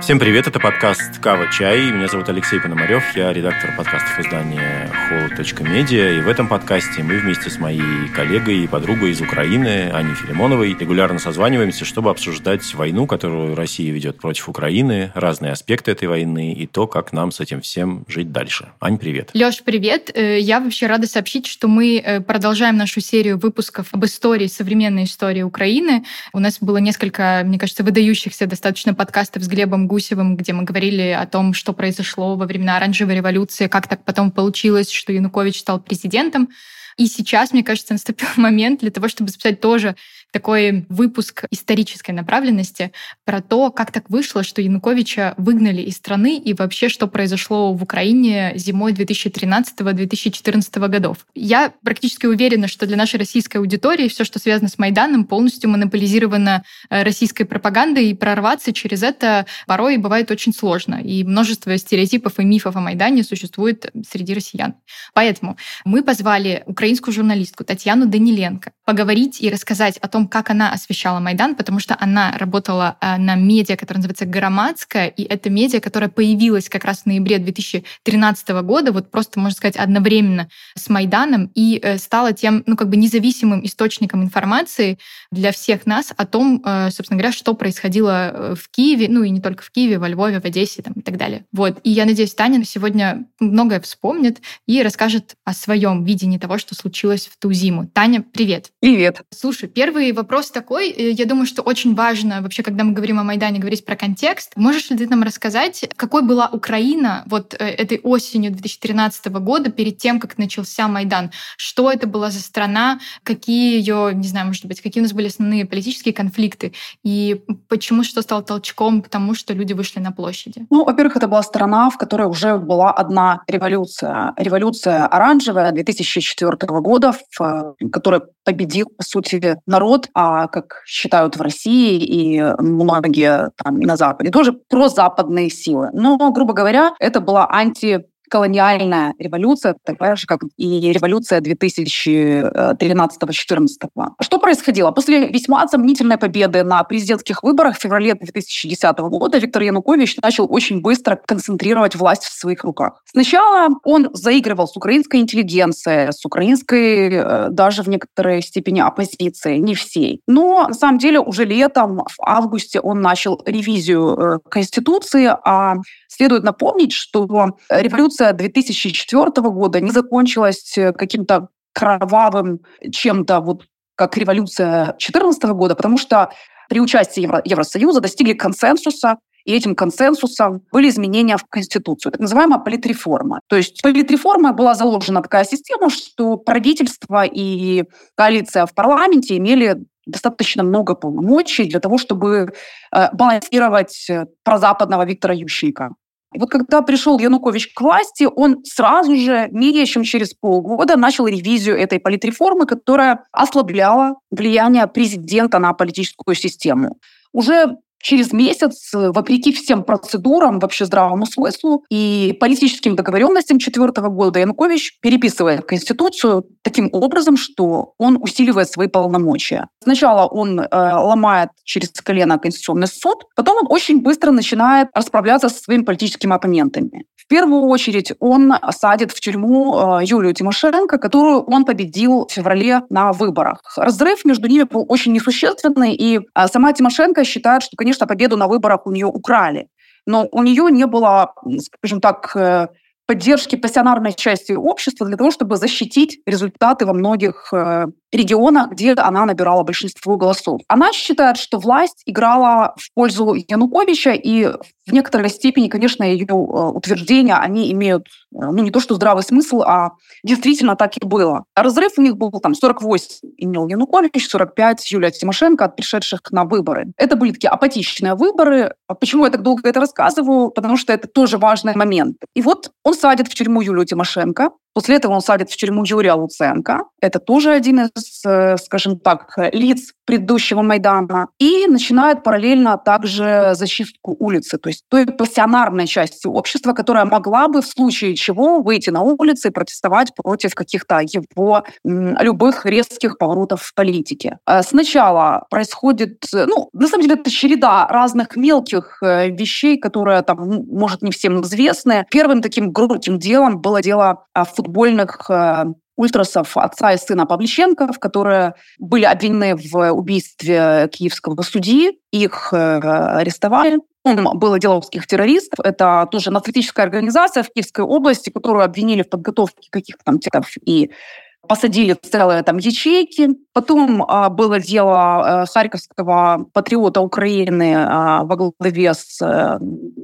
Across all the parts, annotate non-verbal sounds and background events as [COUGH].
Всем привет, это подкаст «Кава Чай». Меня зовут Алексей Пономарев, я редактор подкастов издания холод.медиа. И в этом подкасте мы вместе с моей коллегой и подругой из Украины, Аней Филимоновой, регулярно созваниваемся, чтобы обсуждать войну, которую Россия ведет против Украины, разные аспекты этой войны и то, как нам с этим всем жить дальше. Ань, привет. Леш, привет. Э, я вообще рада сообщить, что мы э, продолжаем нашу серию выпусков об истории, современной истории Украины. У нас было несколько, мне кажется, выдающихся достаточно подкастов с Глебом Гусевым, где мы говорили о том, что произошло во времена оранжевой революции, как так потом получилось, что Янукович стал президентом. И сейчас, мне кажется, наступил [LAUGHS] момент для того, чтобы записать тоже такой выпуск исторической направленности про то, как так вышло, что Януковича выгнали из страны и вообще, что произошло в Украине зимой 2013-2014 годов. Я практически уверена, что для нашей российской аудитории все, что связано с Майданом, полностью монополизировано э, российской пропагандой, и прорваться через это порой бывает очень сложно. И множество стереотипов и мифов о Майдане существует среди россиян. Поэтому мы позвали украинскую журналистку Татьяну Даниленко поговорить и рассказать о том, том, как она освещала Майдан, потому что она работала э, на медиа, которое называется «Громадская», и это медиа, которая появилась как раз в ноябре 2013 года, вот просто, можно сказать, одновременно с Майданом, и э, стала тем, ну, как бы независимым источником информации для всех нас о том, э, собственно говоря, что происходило в Киеве, ну, и не только в Киеве, во Львове, в Одессе там, и так далее. Вот. И я надеюсь, Таня сегодня многое вспомнит и расскажет о своем видении того, что случилось в ту зиму. Таня, привет. Привет. Слушай, первый вопрос такой. Э, я думаю, что очень важно вообще, когда мы говорим о Майдане, говорить про контекст. Можешь ли ты нам рассказать, какой была Украина вот э, этой осенью 2013 года перед тем, как начался Майдан? Что это была за страна? Какие ее, не знаю, может быть, какие у нас были основные политические конфликты? И почему что стало толчком к тому, что люди вышли на площади? Ну, во-первых, это была страна, в которой уже была одна революция. Революция оранжевая 2004 года, в которой победил, по сути, народ, народ, а как считают в России и многие там и на Западе, тоже прозападные силы. Но, грубо говоря, это была анти колониальная революция, такая же, как и революция 2013-2014. Что происходило? После весьма сомнительной победы на президентских выборах в феврале 2010 года Виктор Янукович начал очень быстро концентрировать власть в своих руках. Сначала он заигрывал с украинской интеллигенцией, с украинской э, даже в некоторой степени оппозицией, не всей. Но на самом деле уже летом, в августе, он начал ревизию э, Конституции, а следует напомнить, что революция революция 2004 года не закончилась э, каким-то кровавым чем-то, вот как революция 2014 года, потому что при участии Евро- Евросоюза достигли консенсуса, и этим консенсусом были изменения в Конституцию, так называемая политреформа. То есть политреформа была заложена такая система, что правительство и коалиция в парламенте имели достаточно много полномочий для того, чтобы э, балансировать э, прозападного Виктора Ющенко. Вот когда пришел Янукович к власти, он сразу же, менее чем через полгода, начал ревизию этой политреформы, которая ослабляла влияние президента на политическую систему. Уже через месяц, вопреки всем процедурам, вообще здравому смыслу и политическим договоренностям четвертого года, Янукович переписывает Конституцию таким образом, что он усиливает свои полномочия. Сначала он э, ломает через колено Конституционный суд, потом он очень быстро начинает расправляться со своими политическими оппонентами первую очередь он садит в тюрьму э, Юлию Тимошенко, которую он победил в феврале на выборах. Разрыв между ними был очень несущественный, и э, сама Тимошенко считает, что, конечно, победу на выборах у нее украли. Но у нее не было, скажем так, э, поддержки пассионарной части общества для того, чтобы защитить результаты во многих региона, где она набирала большинство голосов. Она считает, что власть играла в пользу Януковича, и в некоторой степени, конечно, ее э, утверждения, они имеют, э, ну, не то что здравый смысл, а действительно так и было. Разрыв у них был там 48 имел Янукович, 45 Юлия Тимошенко от пришедших на выборы. Это были такие апатичные выборы. А почему я так долго это рассказываю? Потому что это тоже важный момент. И вот он садит в тюрьму Юлию Тимошенко, После этого он садит в тюрьму Юрия Луценко. Это тоже один из, э, скажем так, лиц предыдущего Майдана. И начинает параллельно также зачистку улицы, то есть той пассионарной части общества, которая могла бы в случае чего выйти на улицы и протестовать против каких-то его любых резких поворотов в политике. Э, сначала происходит, ну, на самом деле это череда разных мелких э, вещей, которые там, может, не всем известны. Первым таким громким делом было дело в футбольных э, ультрасов отца и сына Павличенков, которые были обвинены в убийстве киевского судьи. Их э, арестовали. Было дело русских террористов. Это тоже нацистическая организация в Киевской области, которую обвинили в подготовке каких-то там терактов и посадили целые там ячейки. Потом а, было дело а, харьковского патриота Украины а, во главе с а,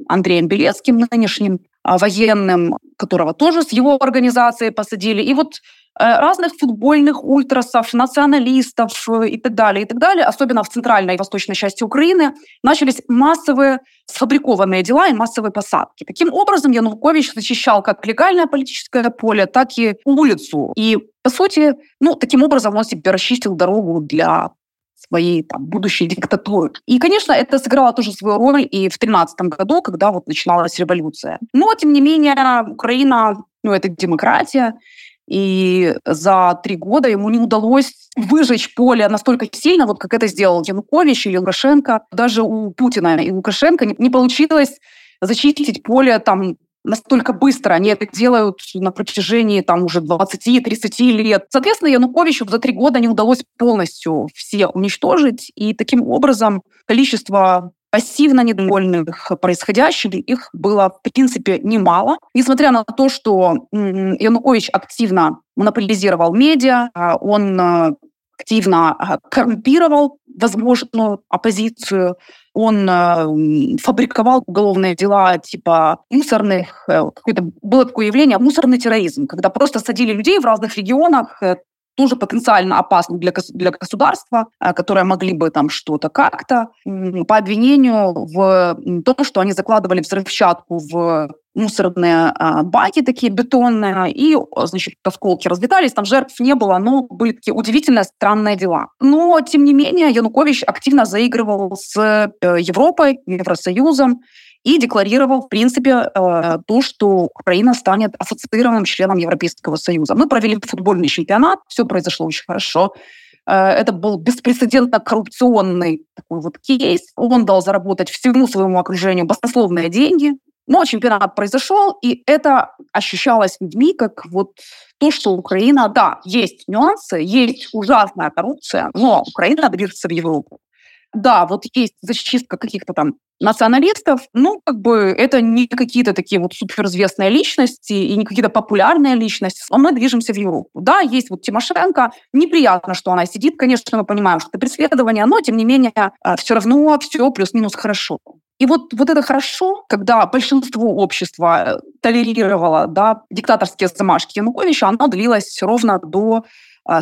Андреем Белецким нынешним. А, военным, которого тоже с его организацией посадили. И вот э, разных футбольных ультрасов, националистов э, и так далее, и так далее, особенно в центральной и восточной части Украины, начались массовые сфабрикованные дела и массовые посадки. Таким образом, Янукович защищал как легальное политическое поле, так и улицу. И, по сути, ну, таким образом он себе расчистил дорогу для своей там, будущей диктатуры. И, конечно, это сыграло тоже свою роль и в 2013 году, когда вот начиналась революция. Но, тем не менее, Украина, ну, это демократия, и за три года ему не удалось выжечь поле настолько сильно, вот как это сделал Янукович или Лукашенко. Даже у Путина и Лукашенко не, не получилось зачистить поле там настолько быстро. Они это делают на протяжении там уже 20-30 лет. Соответственно, Януковичу за три года не удалось полностью все уничтожить. И таким образом количество пассивно недовольных происходящим, их было, в принципе, немало. Несмотря на то, что Янукович активно монополизировал медиа, а он э, активно а, коррумпировал возможную оппозицию, он э, фабриковал уголовные дела типа мусорных, э, было такое явление мусорный терроризм, когда просто садили людей в разных регионах, э, тоже потенциально опасных для, для государства, э, которые могли бы там что-то как-то, по обвинению в том, что они закладывали взрывчатку в мусорные а, баки такие бетонные, и, значит, осколки разлетались, там жертв не было, но были такие удивительные, странные дела. Но, тем не менее, Янукович активно заигрывал с э, Европой, Евросоюзом, и декларировал, в принципе, э, то, что Украина станет ассоциированным членом Европейского Союза. Мы провели футбольный чемпионат, все произошло очень хорошо. Э, это был беспрецедентно коррупционный такой вот кейс. Он дал заработать всему своему окружению баснословные деньги. Но чемпионат произошел, и это ощущалось людьми как вот то, что Украина, да, есть нюансы, есть ужасная коррупция, но Украина движется в Европу. Да, вот есть зачистка каких-то там националистов, ну, как бы это не какие-то такие вот суперизвестные личности и не какие-то популярные личности, а мы движемся в Европу. Да, есть вот Тимошенко, неприятно, что она сидит, конечно, мы понимаем, что это преследование, но, тем не менее, а, все равно все плюс-минус хорошо. И вот, вот это хорошо, когда большинство общества э, толерировало да, диктаторские замашки Януковича, оно длилось ровно до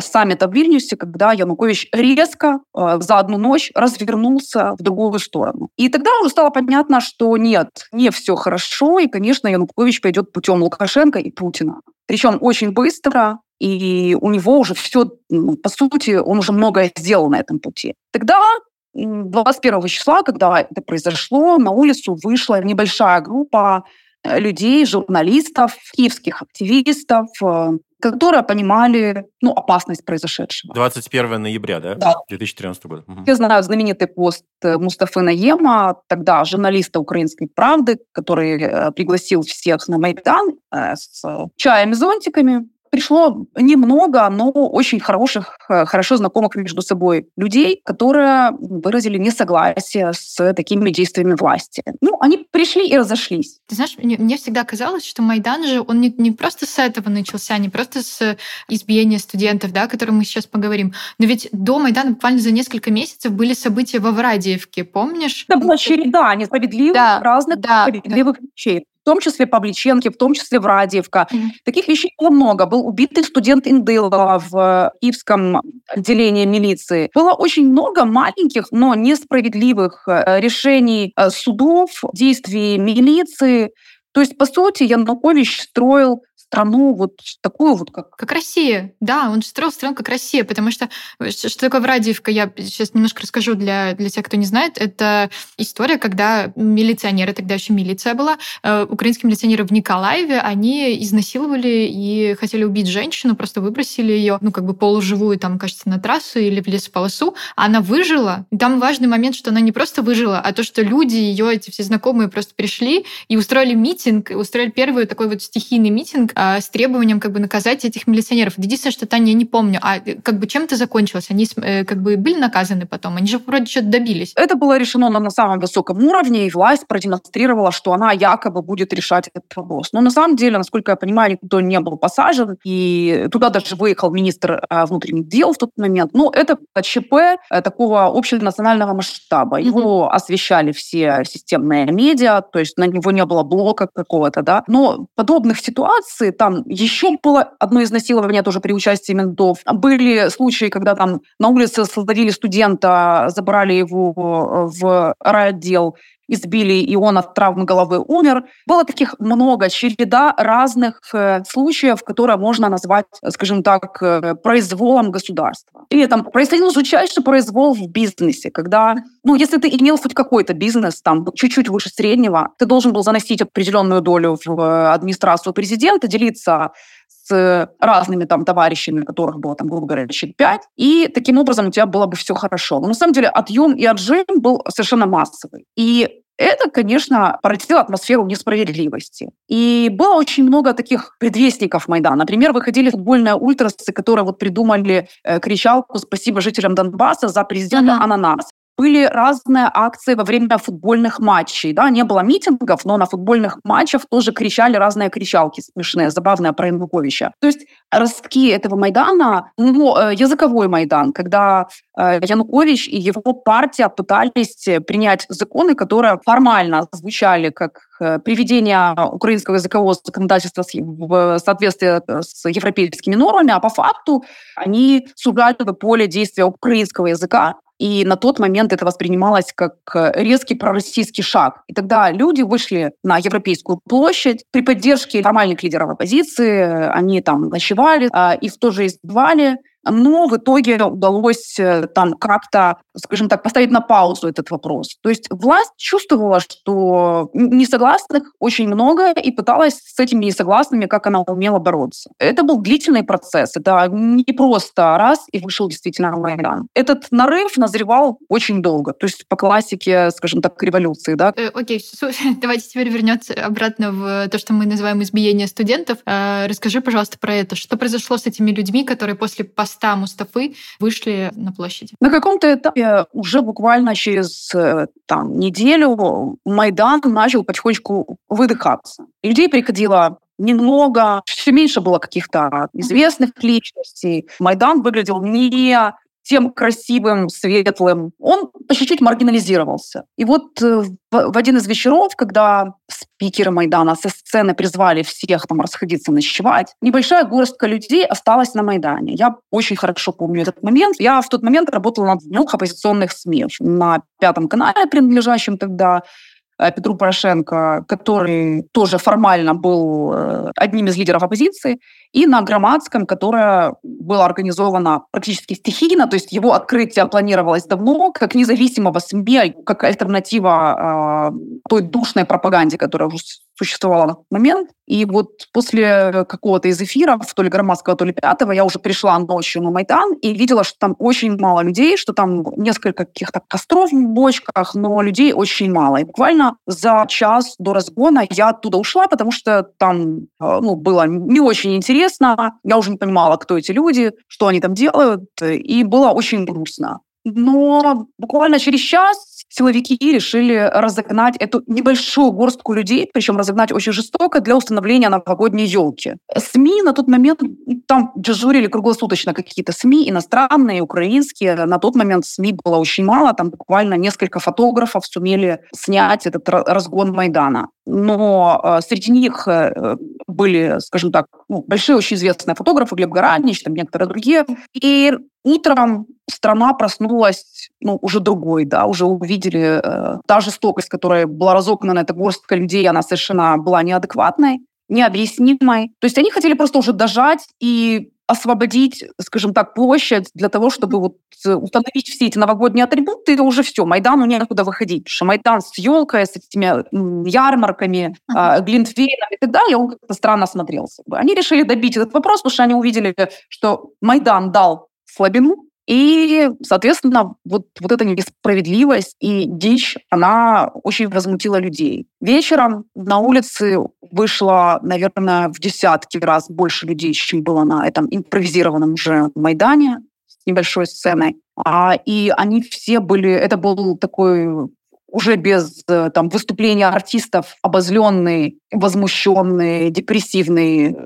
саммита в Вильнюсе, когда Янукович резко э, за одну ночь развернулся в другую сторону. И тогда уже стало понятно, что нет, не все хорошо, и, конечно, Янукович пойдет путем Лукашенко и Путина. Причем очень быстро, и у него уже все, по сути, он уже многое сделал на этом пути. Тогда 21 числа, когда это произошло, на улицу вышла небольшая группа людей, журналистов, киевских активистов, э, которые понимали ну, опасность произошедшего. 21 ноября, да? Да. 2014 года. Угу. Я знаю знаменитый пост э, Мустафы Наема, тогда журналиста «Украинской правды», который пригласил всех на Майдан с чаем и зонтиками пришло немного, но очень хороших, э, хорошо знакомых между собой людей, которые выразили несогласие с такими действиями власти. Ну, они пришли и разошлись. Ты знаешь, мне, мне всегда казалось, что Майдан же, он не, не просто с этого начался, не просто с избиения студентов, да, о котором мы сейчас поговорим, но ведь до Майдана буквально за несколько месяцев были события во Врадиевке, помнишь? Это была череда несправедливых, да, разных да, справедливых да. вещей том числе Павличенки, в том числе Врадиевка. Mm-hmm. Таких вещей было много. Был убитый студент Индылова в Киевском отделении милиции. Было очень много маленьких, но несправедливых э, решений э, судов, действий милиции. То есть, по сути, Янукович строил страну вот такую вот, как... Как Россия, да, он строил страну как Россия, потому что что такое Врадиевка, я сейчас немножко расскажу для, для тех, кто не знает. Это история, когда милиционеры, тогда еще милиция была, э, украинские милиционеры в Николаеве, они изнасиловали и хотели убить женщину, просто выбросили ее, ну, как бы полуживую, там, кажется, на трассу или в лесополосу. Она выжила. Там важный момент, что она не просто выжила, а то, что люди, ее эти все знакомые просто пришли и устроили митинг, устроили первый такой вот стихийный митинг э, с требованием как бы наказать этих милиционеров. Единственное, что Таня, я не помню, а э, как бы чем это закончилось? Они э, как бы были наказаны потом? Они же вроде что-то добились. Это было решено на, на самом высоком уровне, и власть продемонстрировала, что она якобы будет решать этот вопрос. Но на самом деле, насколько я понимаю, никто не был посажен, и туда даже выехал министр э, внутренних дел в тот момент. Ну, это ЧП э, такого общенационального масштаба. Его mm-hmm. освещали все системные медиа, то есть на него не было блока какого-то, да. Но подобных ситуаций, там еще было одно изнасилование тоже при участии ментов. Были случаи, когда там на улице создали студента, забрали его э, в райотдел, избили, и он от травмы головы умер. Было таких много, череда разных э, случаев, которые можно назвать, скажем так, э, произволом государства. И там происходил жутчайший произвол в бизнесе, когда, ну, если ты имел хоть какой-то бизнес, там, чуть-чуть выше среднего, ты должен был заносить определенную долю в э, администрацию президента, делиться с разными там товарищами, которых было там, грубо говоря, чуть пять, и таким образом у тебя было бы все хорошо. Но на самом деле отъем и отжим был совершенно массовый. И это, конечно, породило атмосферу несправедливости. И было очень много таких предвестников Майдана. Например, выходили футбольные ультрасы, которые вот придумали э, кричалку «Спасибо жителям Донбасса за президента ага. Ананас» были разные акции во время футбольных матчей. Да? Не было митингов, но на футбольных матчах тоже кричали разные кричалки смешные, забавные про Януковича. То есть ростки этого Майдана, ну, э, языковой Майдан, когда э, Янукович и его партия пытались принять законы, которые формально звучали как э, приведение украинского языкового законодательства в соответствии с европейскими нормами, а по факту они сужали поле действия украинского языка и на тот момент это воспринималось как э, резкий пророссийский шаг. И тогда люди вышли на Европейскую площадь при поддержке формальных лидеров оппозиции. Они там ночевали, а, их тоже избивали но в итоге удалось э, там как-то, скажем так, поставить на паузу этот вопрос. То есть власть чувствовала, что несогласных очень много и пыталась с этими несогласными, как она умела бороться. Это был длительный процесс. Это не просто раз и вышел действительно Майдан. Этот нарыв назревал очень долго. То есть по классике, скажем так, революции. Да? Э, окей, [LAUGHS] давайте теперь вернется обратно в то, что мы называем избиение студентов. Э, расскажи, пожалуйста, про это. Что произошло с этими людьми, которые после поста поста Мустафы вышли на площади? На каком-то этапе уже буквально через э, там, неделю Майдан начал потихонечку выдыхаться. Людей приходило немного, все меньше было каких-то известных личностей. Майдан выглядел не тем красивым, светлым, он по чуть-чуть маргинализировался. И вот э, в один из вечеров, когда спикеры Майдана со сцены призвали всех там расходиться ночевать, небольшая горстка людей осталась на Майдане. Я очень хорошо помню этот момент. Я в тот момент работала на двух оппозиционных СМИ на Пятом канале, принадлежащем тогда Петру Порошенко, который тоже формально был э, одним из лидеров оппозиции, и на Громадском, которое было организовано практически стихийно, то есть его открытие планировалось давно, как независимого СМИ, как альтернатива э, той душной пропаганде, которая уже существовала на тот момент. И вот после какого-то из эфиров, то ли Громадского, то ли Пятого, я уже пришла ночью на Майдан и видела, что там очень мало людей, что там несколько каких-то костров в бочках, но людей очень мало. И буквально за час до разгона я оттуда ушла, потому что там э, ну, было не очень интересно. Я уже не понимала, кто эти люди, что они там делают, и было очень грустно. Но буквально через час силовики решили разогнать эту небольшую горстку людей, причем разогнать очень жестоко для установления новогодней елки. СМИ на тот момент, там дежурили круглосуточно какие-то СМИ, иностранные, украинские. На тот момент СМИ было очень мало, там буквально несколько фотографов сумели снять этот разгон Майдана. Но э, среди них э, были, скажем так, ну, большие очень известные фотографы, Глеб Горанич, там некоторые другие. И утром страна проснулась ну, уже другой, да, уже увидели э, та жестокость, которая была разогнана, эта горстка людей, она совершенно была неадекватной. необъяснимой. То есть они хотели просто уже дожать и освободить, скажем так, площадь для того, чтобы вот э, установить все эти новогодние атрибуты, и уже все, Майдану некуда выходить. Потому что Майдан с елкой, с этими ярмарками, uh-huh. глинтвейном и так далее, он как-то странно смотрелся. Они решили добить этот вопрос, потому что они увидели, что Майдан дал слабину, и, соответственно, вот, вот эта несправедливость и дичь, она очень возмутила людей. Вечером на улице вышло, наверное, в десятки раз больше людей, чем было на этом импровизированном уже Майдане с небольшой сценой. А, и они все были... Это был такой уже без э, там, выступления артистов обозленный, возмущенный, депрессивный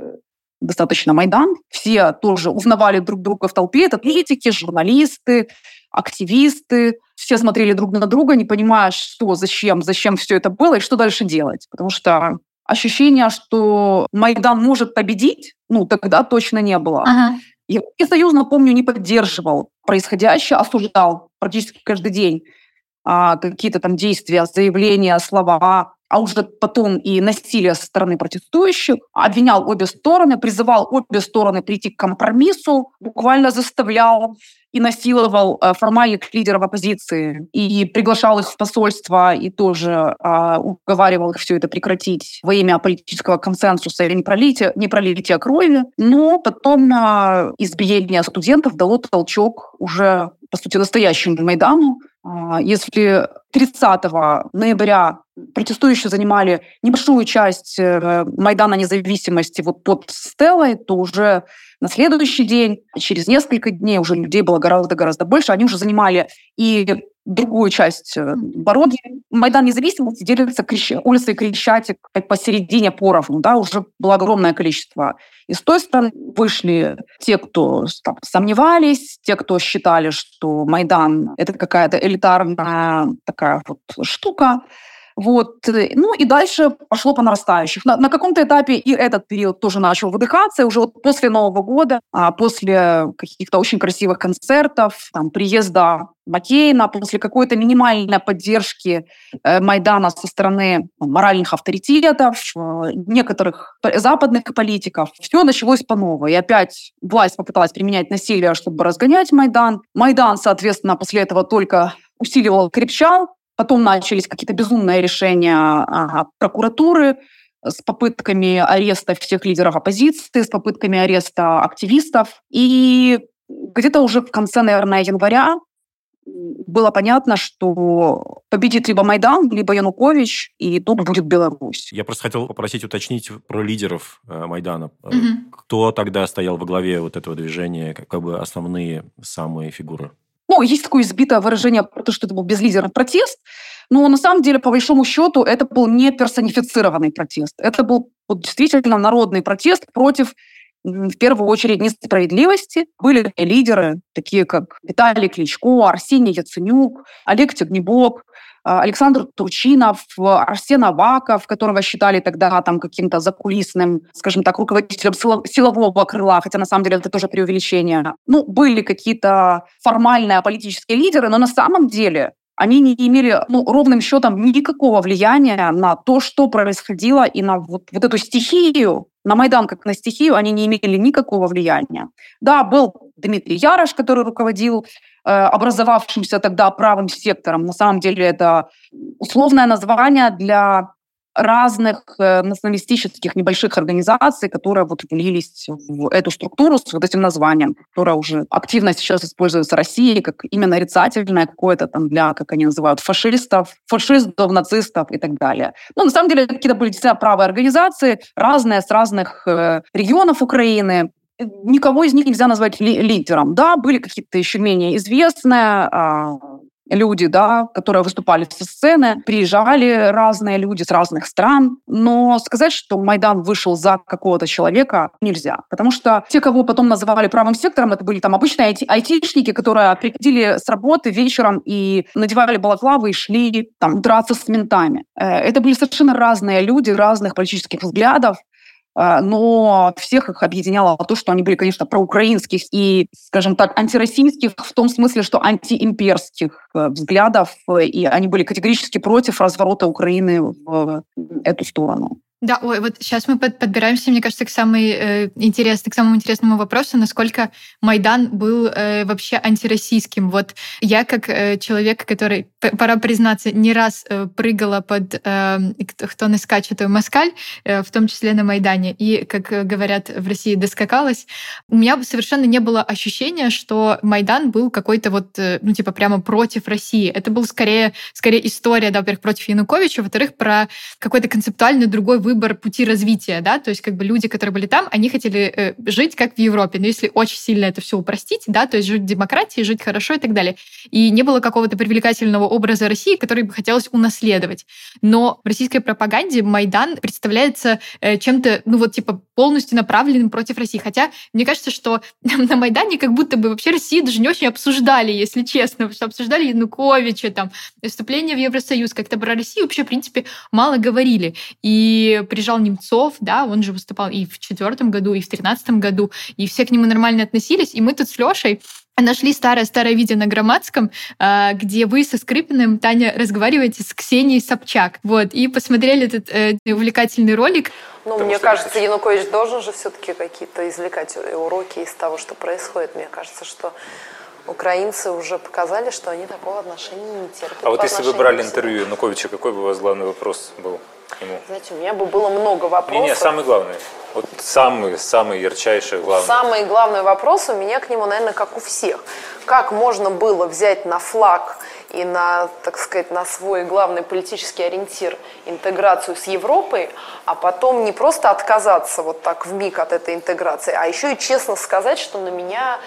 достаточно Майдан. Все тоже узнавали друг друга в толпе. Это политики, журналисты, активисты. Все смотрели друг на друга, не понимая, что, зачем, зачем все это было и что дальше делать. Потому что ощущение, что Майдан может победить, ну, тогда точно не было. Ага. Союз, напомню, не поддерживал происходящее, осуждал практически каждый день а, какие-то там действия, заявления, слова а уже потом и насилие со стороны протестующих, обвинял обе стороны, призывал обе стороны прийти к компромиссу, буквально заставлял и насиловал э, формальных лидеров оппозиции и приглашал их в посольство и тоже э, уговаривал их все это прекратить во имя политического консенсуса или непролития, непролития крови. Но потом э, избиение студентов дало толчок уже, по сути, настоящему Майдану. Э, если 30 ноября протестующие занимали небольшую часть э, Майдана независимости вот под Стеллой, то уже на следующий день, через несколько дней уже людей было гораздо-гораздо больше. Они уже занимали и другую часть э, Бороги. Майдан независимости делится Крещ... улицей Крещатик посередине поровну, да, уже было огромное количество. И с той стороны вышли те, кто там, сомневались, те, кто считали, что Майдан — это какая-то элитарная такая вот штука, вот. Э, ну и дальше пошло по нарастающих. На, на каком-то этапе и этот период тоже начал выдыхаться. Уже вот после Нового года, а после каких-то очень красивых концертов, там, приезда Маккейна, после какой-то минимальной поддержки э, Майдана со стороны моральных авторитетов, э, некоторых западных политиков, все началось по новой. И опять власть попыталась применять насилие, чтобы разгонять Майдан. Майдан, соответственно, после этого только усиливал, крепчал, Потом начались какие-то безумные решения ага, прокуратуры с попытками ареста всех лидеров оппозиции, с попытками ареста активистов. И где-то уже в конце, наверное, января было понятно, что победит либо Майдан, либо Янукович, и тут будет Беларусь. Я просто хотел попросить уточнить про лидеров э, Майдана. Угу. Кто тогда стоял во главе вот этого движения, как бы основные самые фигуры? Ну, есть такое избитое выражение про то, что это был безлидерный протест, но на самом деле, по большому счету, это был не персонифицированный протест. Это был вот, действительно народный протест против в первую очередь несправедливости. Были лидеры, такие как Виталий Кличко, Арсений Яценюк, Олег Тягнебок, а, Александр Турчинов, Арсен Аваков, которого считали тогда там каким-то закулисным, скажем так, руководителем силового крыла, хотя на самом деле это тоже преувеличение. Ну, были какие-то формальные политические лидеры, но на самом деле они не имели ну, ровным счетом никакого влияния на то, что происходило, и на вот, вот эту стихию, на Майдан как на стихию, они не имели никакого влияния. Да, был Дмитрий Ярош, который руководил образовавшимся тогда правым сектором. На самом деле это условное название для разных э, националистических небольших организаций, которые вот влились в эту структуру с вот этим названием, которая уже активно сейчас используется Россией как именно нарицательное какое-то там для, как они называют, фашистов, фашистов, нацистов и так далее. Но на самом деле какие-то были действительно правые организации, разные, с разных э, регионов Украины, никого из них нельзя назвать ли лидером. Да, были какие-то еще менее известные, а, люди, да, которые выступали со сцены, приезжали разные люди с разных стран, но сказать, что Майдан вышел за какого-то человека, нельзя, потому что те, кого потом называли правым сектором, это были там обычные айти- айтишники, которые приходили с работы вечером и надевали балаклавы и шли там драться с ментами. Э, это были совершенно разные люди, разных политических взглядов, но всех их объединяло то, что они были, конечно, проукраинских и, скажем так, антироссийских в том смысле, что антиимперских э, взглядов, и они были категорически против разворота Украины в эту сторону. Да, ой, вот сейчас мы подбираемся, мне кажется, к, самой, э, интерес, к самому интересному вопросу, насколько Майдан был э, вообще антироссийским. Вот я как э, человек, который, пора признаться, не раз э, прыгала под э, «Кто не скачет, москаль», э, в том числе на Майдане, и, как говорят в России, доскакалась, у меня совершенно не было ощущения, что Майдан был какой-то вот, ну, типа, прямо против России. Это был скорее, скорее история, да, во-первых, против Януковича, во-вторых, про какой-то концептуальный другой выбор пути развития, да, то есть как бы люди, которые были там, они хотели жить как в Европе, но если очень сильно это все упростить, да, то есть жить в демократии, жить хорошо и так далее. И не было какого-то привлекательного образа России, который бы хотелось унаследовать. Но в российской пропаганде Майдан представляется э, чем-то, ну вот типа полностью направленным против России. Хотя мне кажется, что [LAUGHS] на Майдане как будто бы вообще Россию даже не очень обсуждали, если честно, что обсуждали Януковича, там, вступление в Евросоюз, как-то про Россию вообще, в принципе, мало говорили. И приезжал Немцов, да, он же выступал и в четвертом году, и в тринадцатом году, и все к нему нормально относились. И мы тут с Лешей нашли старое-старое видео на Громадском, а, где вы со Скрипиным, Таня, разговариваете с Ксенией Собчак. Вот, и посмотрели этот э, увлекательный ролик. Ну, Потому мне кажется, Янукович должен же все-таки какие-то извлекать уроки из того, что происходит. Мне кажется, что украинцы уже показали, что они такого отношения не терпят. А вот если вы брали интервью Януковича, какой бы у вас главный вопрос был? ему? Знаете, у меня бы было много вопросов. Не, не, самый главный. Вот самый, самый ярчайший, главный. Самый главный вопрос у меня к нему, наверное, как у всех. Как можно было взять на флаг и на, так сказать, на свой главный политический ориентир интеграцию с Европой, а потом не просто отказаться вот так в миг от этой интеграции, а еще и честно сказать, что на меня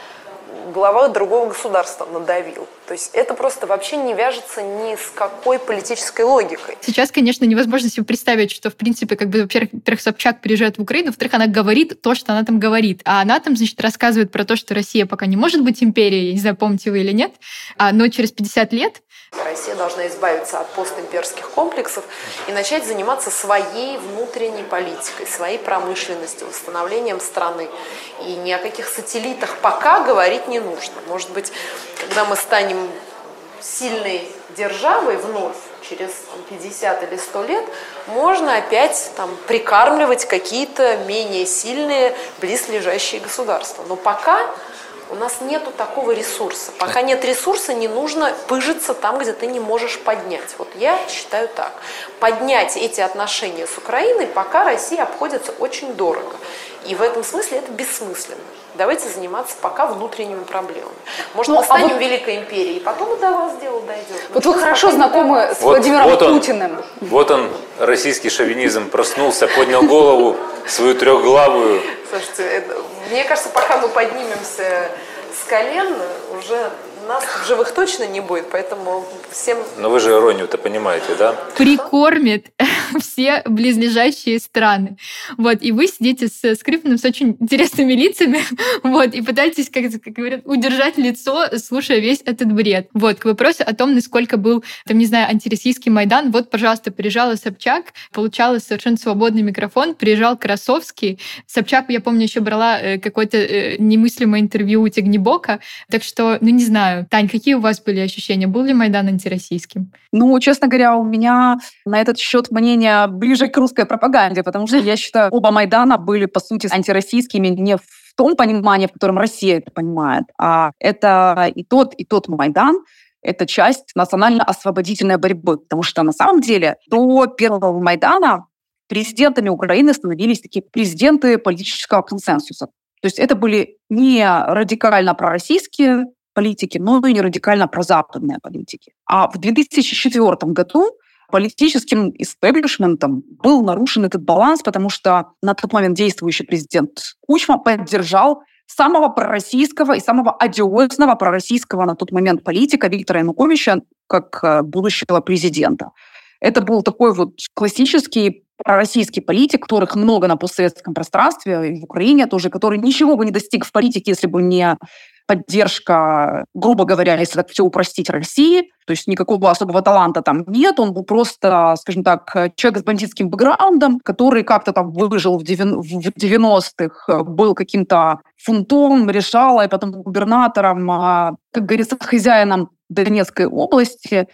глава другого государства надавил. То есть это просто вообще не вяжется ни с какой политической логикой. Сейчас, конечно, невозможно себе представить, что, в принципе, как бы, во-первых, Собчак приезжает в Украину, во-вторых, она говорит то, что она там говорит. А она там, значит, рассказывает про то, что Россия пока не может быть империей, я не знаю, помните вы или нет, а, но через 50 лет Россия должна избавиться от постимперских комплексов и начать заниматься своей внутренней политикой, своей промышленностью, восстановлением страны. И ни о каких сателлитах пока говорить не нужно. Может быть, когда мы станем сильной державой вновь, через 50 или 100 лет, можно опять там, прикармливать какие-то менее сильные близлежащие государства. Но пока у нас нету такого ресурса. Пока нет ресурса, не нужно пыжиться там, где ты не можешь поднять. Вот я считаю так. Поднять эти отношения с Украиной пока России обходится очень дорого. И в этом смысле это бессмысленно. Давайте заниматься пока внутренними проблемами. Может, ну, мы станем а вот... Великой империей, и потом и до вас дело дойдет. Вот вы хорошо знакомы с вот, Владимиром вот он, Путиным. Вот он, российский шовинизм, проснулся, поднял голову, свою трехглавую. Слушайте, это, мне кажется, пока мы поднимемся с колен, уже нас в живых точно не будет, поэтому всем... Но вы же иронию-то понимаете, да? Прикормит [LAUGHS] все близлежащие страны. Вот, и вы сидите с Скрипным с очень интересными лицами, [LAUGHS] вот, и пытаетесь, как, как говорят, удержать лицо, слушая весь этот бред. Вот, к вопросу о том, насколько был, там, не знаю, антироссийский Майдан. Вот, пожалуйста, приезжала Собчак, получала совершенно свободный микрофон, приезжал Красовский. Собчак, я помню, еще брала э, какое-то э, немыслимое интервью у Тегнебока, так что, ну, не знаю, знаю. Тань, какие у вас были ощущения? Был ли Майдан антироссийским? Ну, честно говоря, у меня на этот счет мнение ближе к русской пропаганде, потому что я считаю, оба Майдана были, по сути, антироссийскими не в том понимании, в котором Россия это понимает, а это и тот, и тот Майдан, это часть национально-освободительной борьбы, потому что на самом деле до первого Майдана президентами Украины становились такие президенты политического консенсуса. То есть это были не радикально пророссийские политики, но и радикально прозападные политики. А в 2004 году политическим истеблишментом был нарушен этот баланс, потому что на тот момент действующий президент Кучма поддержал самого пророссийского и самого одиозного пророссийского на тот момент политика Виктора Януковича как э, будущего президента. Это был такой вот классический пророссийский политик, которых много на постсоветском пространстве, и в Украине тоже, который ничего бы не достиг в политике, если бы не поддержка, грубо говоря, если так все упростить, России. То есть никакого особого таланта там нет. Он был просто, скажем так, человек с бандитским бэкграундом, который как-то там выжил в 90-х, был каким-то фунтом, решала, и потом губернатором, а, как говорится, хозяином Донецкой области.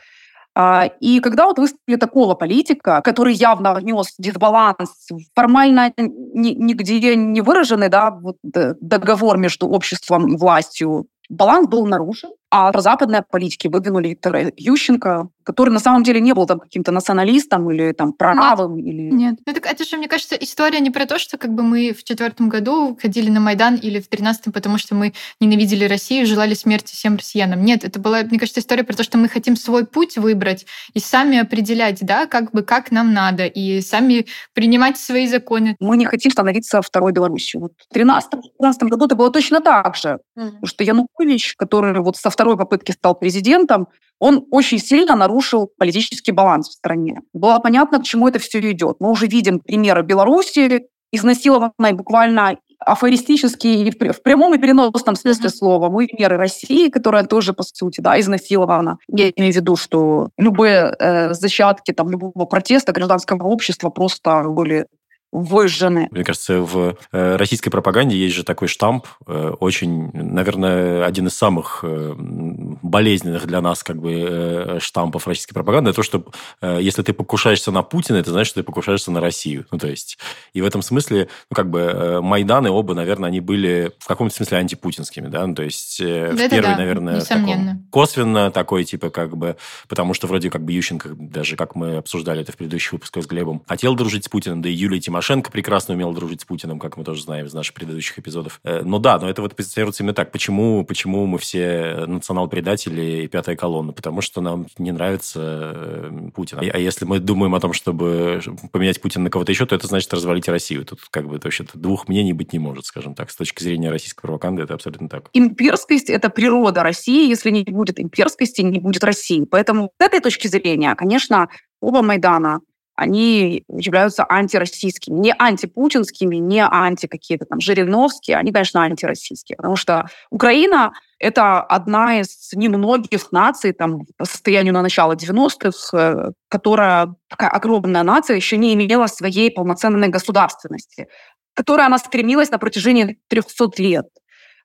А, и когда вот выставили такого политика, который явно внес дисбаланс, формально нигде не выраженный да, вот договор между обществом и властью, баланс был нарушен, а западные политики выдвинули Виктора Ющенко, который на самом деле не был там каким-то националистом или там правым. Нет. Или... Нет. Ну, так это же, мне кажется, история не про то, что как бы мы в четвертом году ходили на Майдан или в тринадцатом, потому что мы ненавидели Россию, желали смерти всем россиянам. Нет, это была, мне кажется, история про то, что мы хотим свой путь выбрать и сами определять, да, как бы как нам надо, и сами принимать свои законы. Мы не хотим становиться второй Беларусью. Вот в 2013 году это было точно так же. Mm. Потому что Янукович, который вот со второй попытки стал президентом, он очень сильно нарушил политический баланс в стране. Было понятно, к чему это все идет. Мы уже видим примеры Беларуси, изнасилованной буквально афористически в прямом и переносном смысле слова. Мы примеры России, которая тоже, по сути, да, изнасилована. Я имею в виду, что любые э, зачатки там, любого протеста гражданского общества просто были выжжены. Мне кажется, в э, российской пропаганде есть же такой штамп, э, очень, наверное, один из самых э, болезненных для нас как бы штампов российской пропаганды, то, что если ты покушаешься на Путина, это значит, что ты покушаешься на Россию. Ну, то есть, и в этом смысле, ну, как бы, Майданы оба, наверное, они были в каком-то смысле антипутинскими, да, ну, то есть, в это первый, да, наверное, таком, косвенно такой, типа, как бы, потому что вроде как бы Ющенко, даже как мы обсуждали это в предыдущих выпусках с Глебом, хотел дружить с Путиным, да и Юлия Тимошенко Тимошенко прекрасно умела дружить с Путиным, как мы тоже знаем из наших предыдущих эпизодов. Э, но да, но это вот позиционируется именно так. Почему, почему мы все национал-предатели и пятая колонна? Потому что нам не нравится э, Путин. А если мы думаем о том, чтобы поменять Путина на кого-то еще, то это значит развалить Россию. Тут как бы вообще двух мнений быть не может, скажем так. С точки зрения российской пропаганды это абсолютно так. Имперскость – это природа России. Если не будет имперскости, не будет России. Поэтому с этой точки зрения, конечно, оба Майдана они являются антироссийскими. Не антипутинскими, не анти какие-то там Жириновские, они, конечно, антироссийские. Потому что Украина — это одна из немногих наций там, по состоянию на начало 90-х, э, которая, такая огромная нация, еще не имела своей полноценной государственности, которой она стремилась на протяжении 300 лет.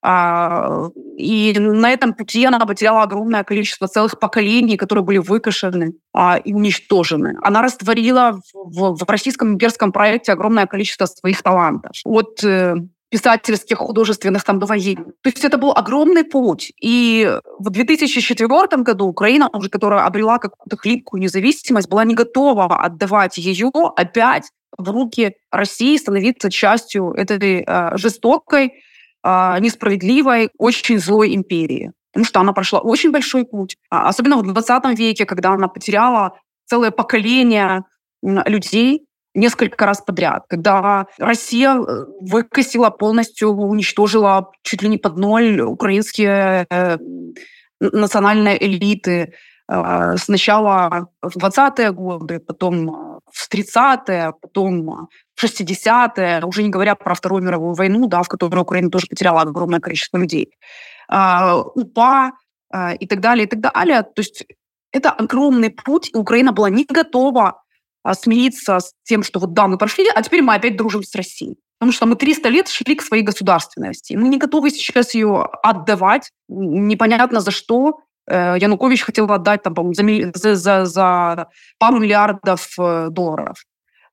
А, и на этом пути она потеряла огромное количество целых поколений, которые были выкашены а, и уничтожены. Она растворила в, в российском имперском проекте огромное количество своих талантов. От э, писательских, художественных там до военных. То есть это был огромный путь. И в 2004 году Украина, уже которая обрела какую-то хлипкую независимость, была не готова отдавать ее опять в руки России, становиться частью этой э, жестокой несправедливой, очень злой империи. Потому что она прошла очень большой путь. А, особенно в 20 веке, когда она потеряла целое поколение людей несколько раз подряд. Когда Россия э, выкосила полностью, уничтожила чуть ли не под ноль украинские э, национальные элиты, а, сначала в 20-е годы, потом а, в 30-е, потом а, 60-е, уже не говоря про Вторую мировую войну, да, в которой Украина тоже потеряла огромное количество людей. УПА и так далее, и так далее. То есть это огромный путь, и Украина была не готова смириться с тем, что вот да, мы прошли, а теперь мы опять дружим с Россией. Потому что мы 300 лет шли к своей государственности. Мы не готовы сейчас ее отдавать, непонятно за что, Э, Янукович хотел отдать там, за, за, за пару миллиардов э, долларов.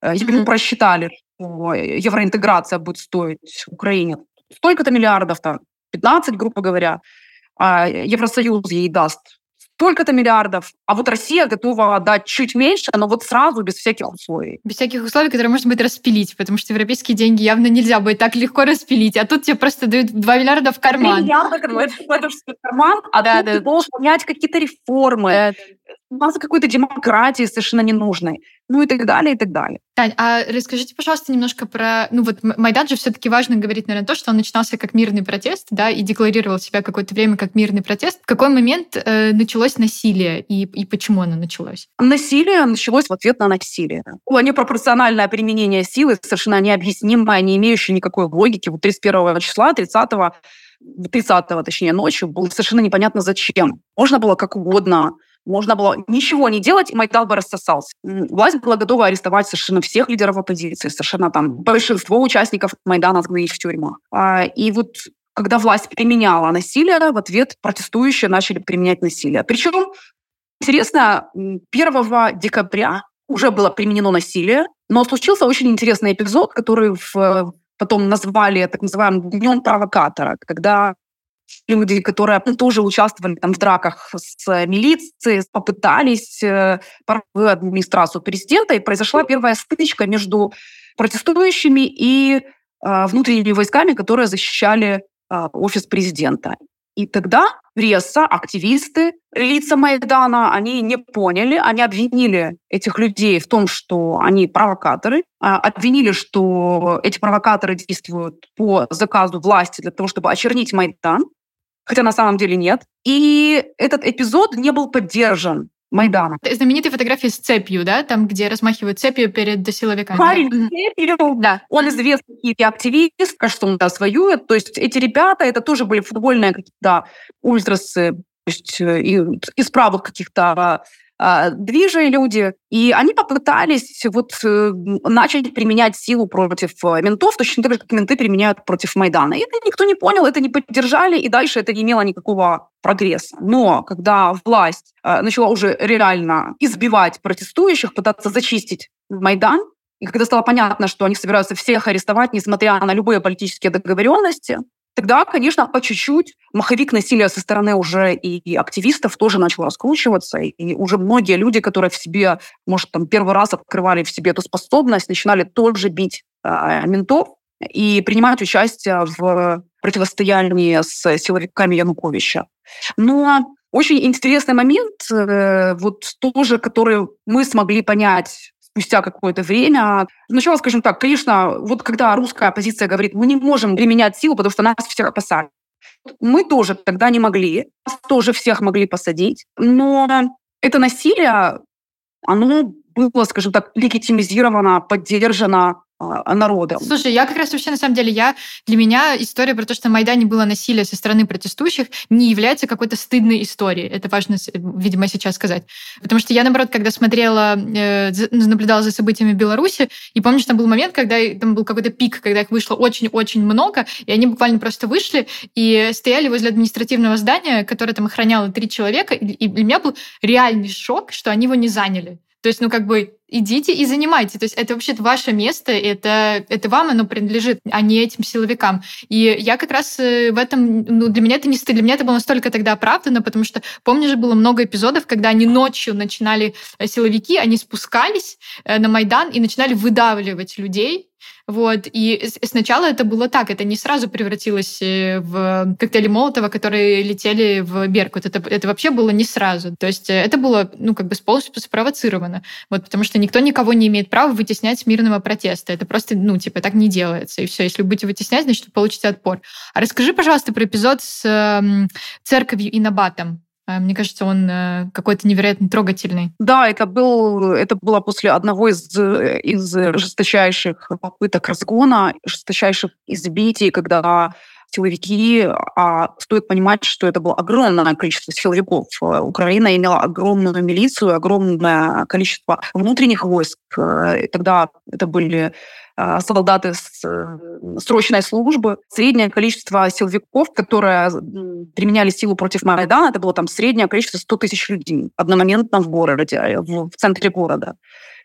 Э, если бы мы просчитали, что евроинтеграция будет стоить Украине столько-то миллиардов, там, 15, грубо говоря, а Евросоюз ей даст столько-то миллиардов, а вот Россия готова отдать чуть меньше, но вот сразу, без всяких условий. Без всяких условий, которые можно будет распилить, потому что европейские деньги явно нельзя будет так легко распилить, а тут тебе просто дают 2 миллиарда в карман. 2 миллиарда [LAUGHS] в карман, а да, тут да. ты должен понять какие-то реформы. Да база какой-то демократии совершенно ненужной, ну и так далее, и так далее. Тань, а расскажите, пожалуйста, немножко про... Ну вот Майдан же все-таки важно говорить, наверное, то, что он начинался как мирный протест, да, и декларировал себя какое-то время как мирный протест. В какой момент э, началось насилие и, и почему оно началось? Насилие началось в ответ на насилие. Было непропорциональное применение силы, совершенно необъяснимое, не имеющее никакой логики. Вот 31 числа, 30 30 точнее, ночью было совершенно непонятно зачем. Можно было как угодно можно было ничего не делать, и Майдан бы рассосался. Власть была готова арестовать совершенно всех лидеров оппозиции, совершенно там большинство участников Майдана сгнить в тюрьму. А, и вот когда власть применяла насилие, в ответ протестующие начали применять насилие. Причем интересно, 1 декабря уже было применено насилие, но случился очень интересный эпизод, который в, потом назвали так называемым днем провокатора, когда люди, которые тоже участвовали там, в драках с милицией, попытались э, в администрацию президента, и произошла первая стычка между протестующими и э, внутренними войсками, которые защищали э, офис президента. И тогда пресса, активисты, лица Майдана, они не поняли, они обвинили этих людей в том, что они провокаторы, а, обвинили, что эти провокаторы действуют по заказу власти для того, чтобы очернить Майдан, хотя на самом деле нет. И этот эпизод не был поддержан Майдана. Знаменитые фотографии с цепью, да, там, где размахивают цепью перед силовиками. Парень цепью, да. Он известный активист, кажется, он да, воюет. То есть эти ребята, это тоже были футбольные какие-то ультрасы, то есть э, из правых каких-то а, движие люди, и они попытались вот э, начать применять силу против э, ментов, точно так же, как менты применяют против Майдана. И это никто не понял, это не поддержали, и дальше это не имело никакого прогресса. Но когда власть э, начала уже реально избивать протестующих, пытаться зачистить Майдан, и когда стало понятно, что они собираются всех арестовать, несмотря на любые политические договоренности, Тогда, конечно, по чуть-чуть маховик насилия со стороны уже и активистов тоже начал раскручиваться, и уже многие люди, которые в себе, может, там первый раз открывали в себе эту способность, начинали тоже бить э, ментов и принимать участие в противостоянии с силовиками Януковича. Но очень интересный момент, э, вот тоже, который мы смогли понять спустя какое-то время. Сначала, скажем так, конечно, вот когда русская оппозиция говорит, мы не можем применять силу, потому что нас всех опасают. Мы тоже тогда не могли, нас тоже всех могли посадить, но это насилие, оно было, скажем так, легитимизировано, поддержано а, народа. Слушай, я как раз вообще, на самом деле, я для меня история про то, что на Майдане было насилие со стороны протестующих, не является какой-то стыдной историей. Это важно, видимо, сейчас сказать. Потому что я, наоборот, когда смотрела, э, наблюдала за событиями в Беларуси, и помнишь, там был момент, когда там был какой-то пик, когда их вышло очень-очень много, и они буквально просто вышли и стояли возле административного здания, которое там охраняло три человека, и для меня был реальный шок, что они его не заняли. То есть, ну, как бы, идите и занимайте. То есть это вообще ваше место, это, это вам оно принадлежит, а не этим силовикам. И я как раз э, в этом, ну, для меня это не стыд, для меня это было настолько тогда оправдано, потому что, помню же, было много эпизодов, когда они ночью начинали, э, силовики, они спускались э, на Майдан и начинали выдавливать людей, вот. И сначала это было так, это не сразу превратилось э, в коктейли Молотова, которые летели в Беркут. Это, это вообще было не сразу. То есть э, это было, ну, как бы полностью спровоцировано. Вот, потому что никто никого не имеет права вытеснять с мирного протеста. Это просто, ну, типа, так не делается. И все, если будете вытеснять, значит, вы получите отпор. А расскажи, пожалуйста, про эпизод с э, церковью и набатом. А, мне кажется, он э, какой-то невероятно трогательный. Да, это, был, это было после одного из, из жесточайших попыток разгона, жесточайших избитий, когда силовики, а стоит понимать, что это было огромное количество силовиков. Украина имела огромную милицию, огромное количество внутренних войск. Э, тогда это были а, солдаты с э, срочной службы. Среднее количество силовиков, которые применяли силу против Майдана, это было там среднее количество 100 тысяч людей одномоментно в городе, э, в, центре города.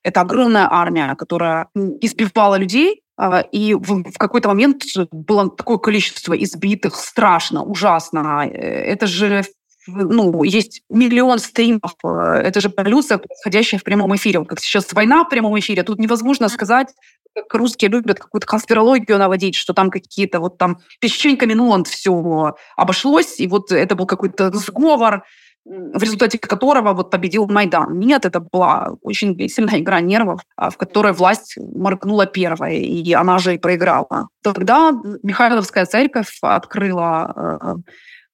Это огромная армия, которая избивала людей, и в, в какой-то момент было такое количество избитых, страшно, ужасно. Э, это же ну, есть миллион стримов, это же полюция, происходящая в прямом эфире. Вот как сейчас война в прямом эфире, тут невозможно сказать, как русские любят какую-то конспирологию наводить, что там какие-то вот там песчинками, ну, он все обошлось, и вот это был какой-то сговор, в результате которого вот победил Майдан. Нет, это была очень сильная игра нервов, а, в которой власть моргнула первой, и она же и проиграла. Тогда Михайловская церковь открыла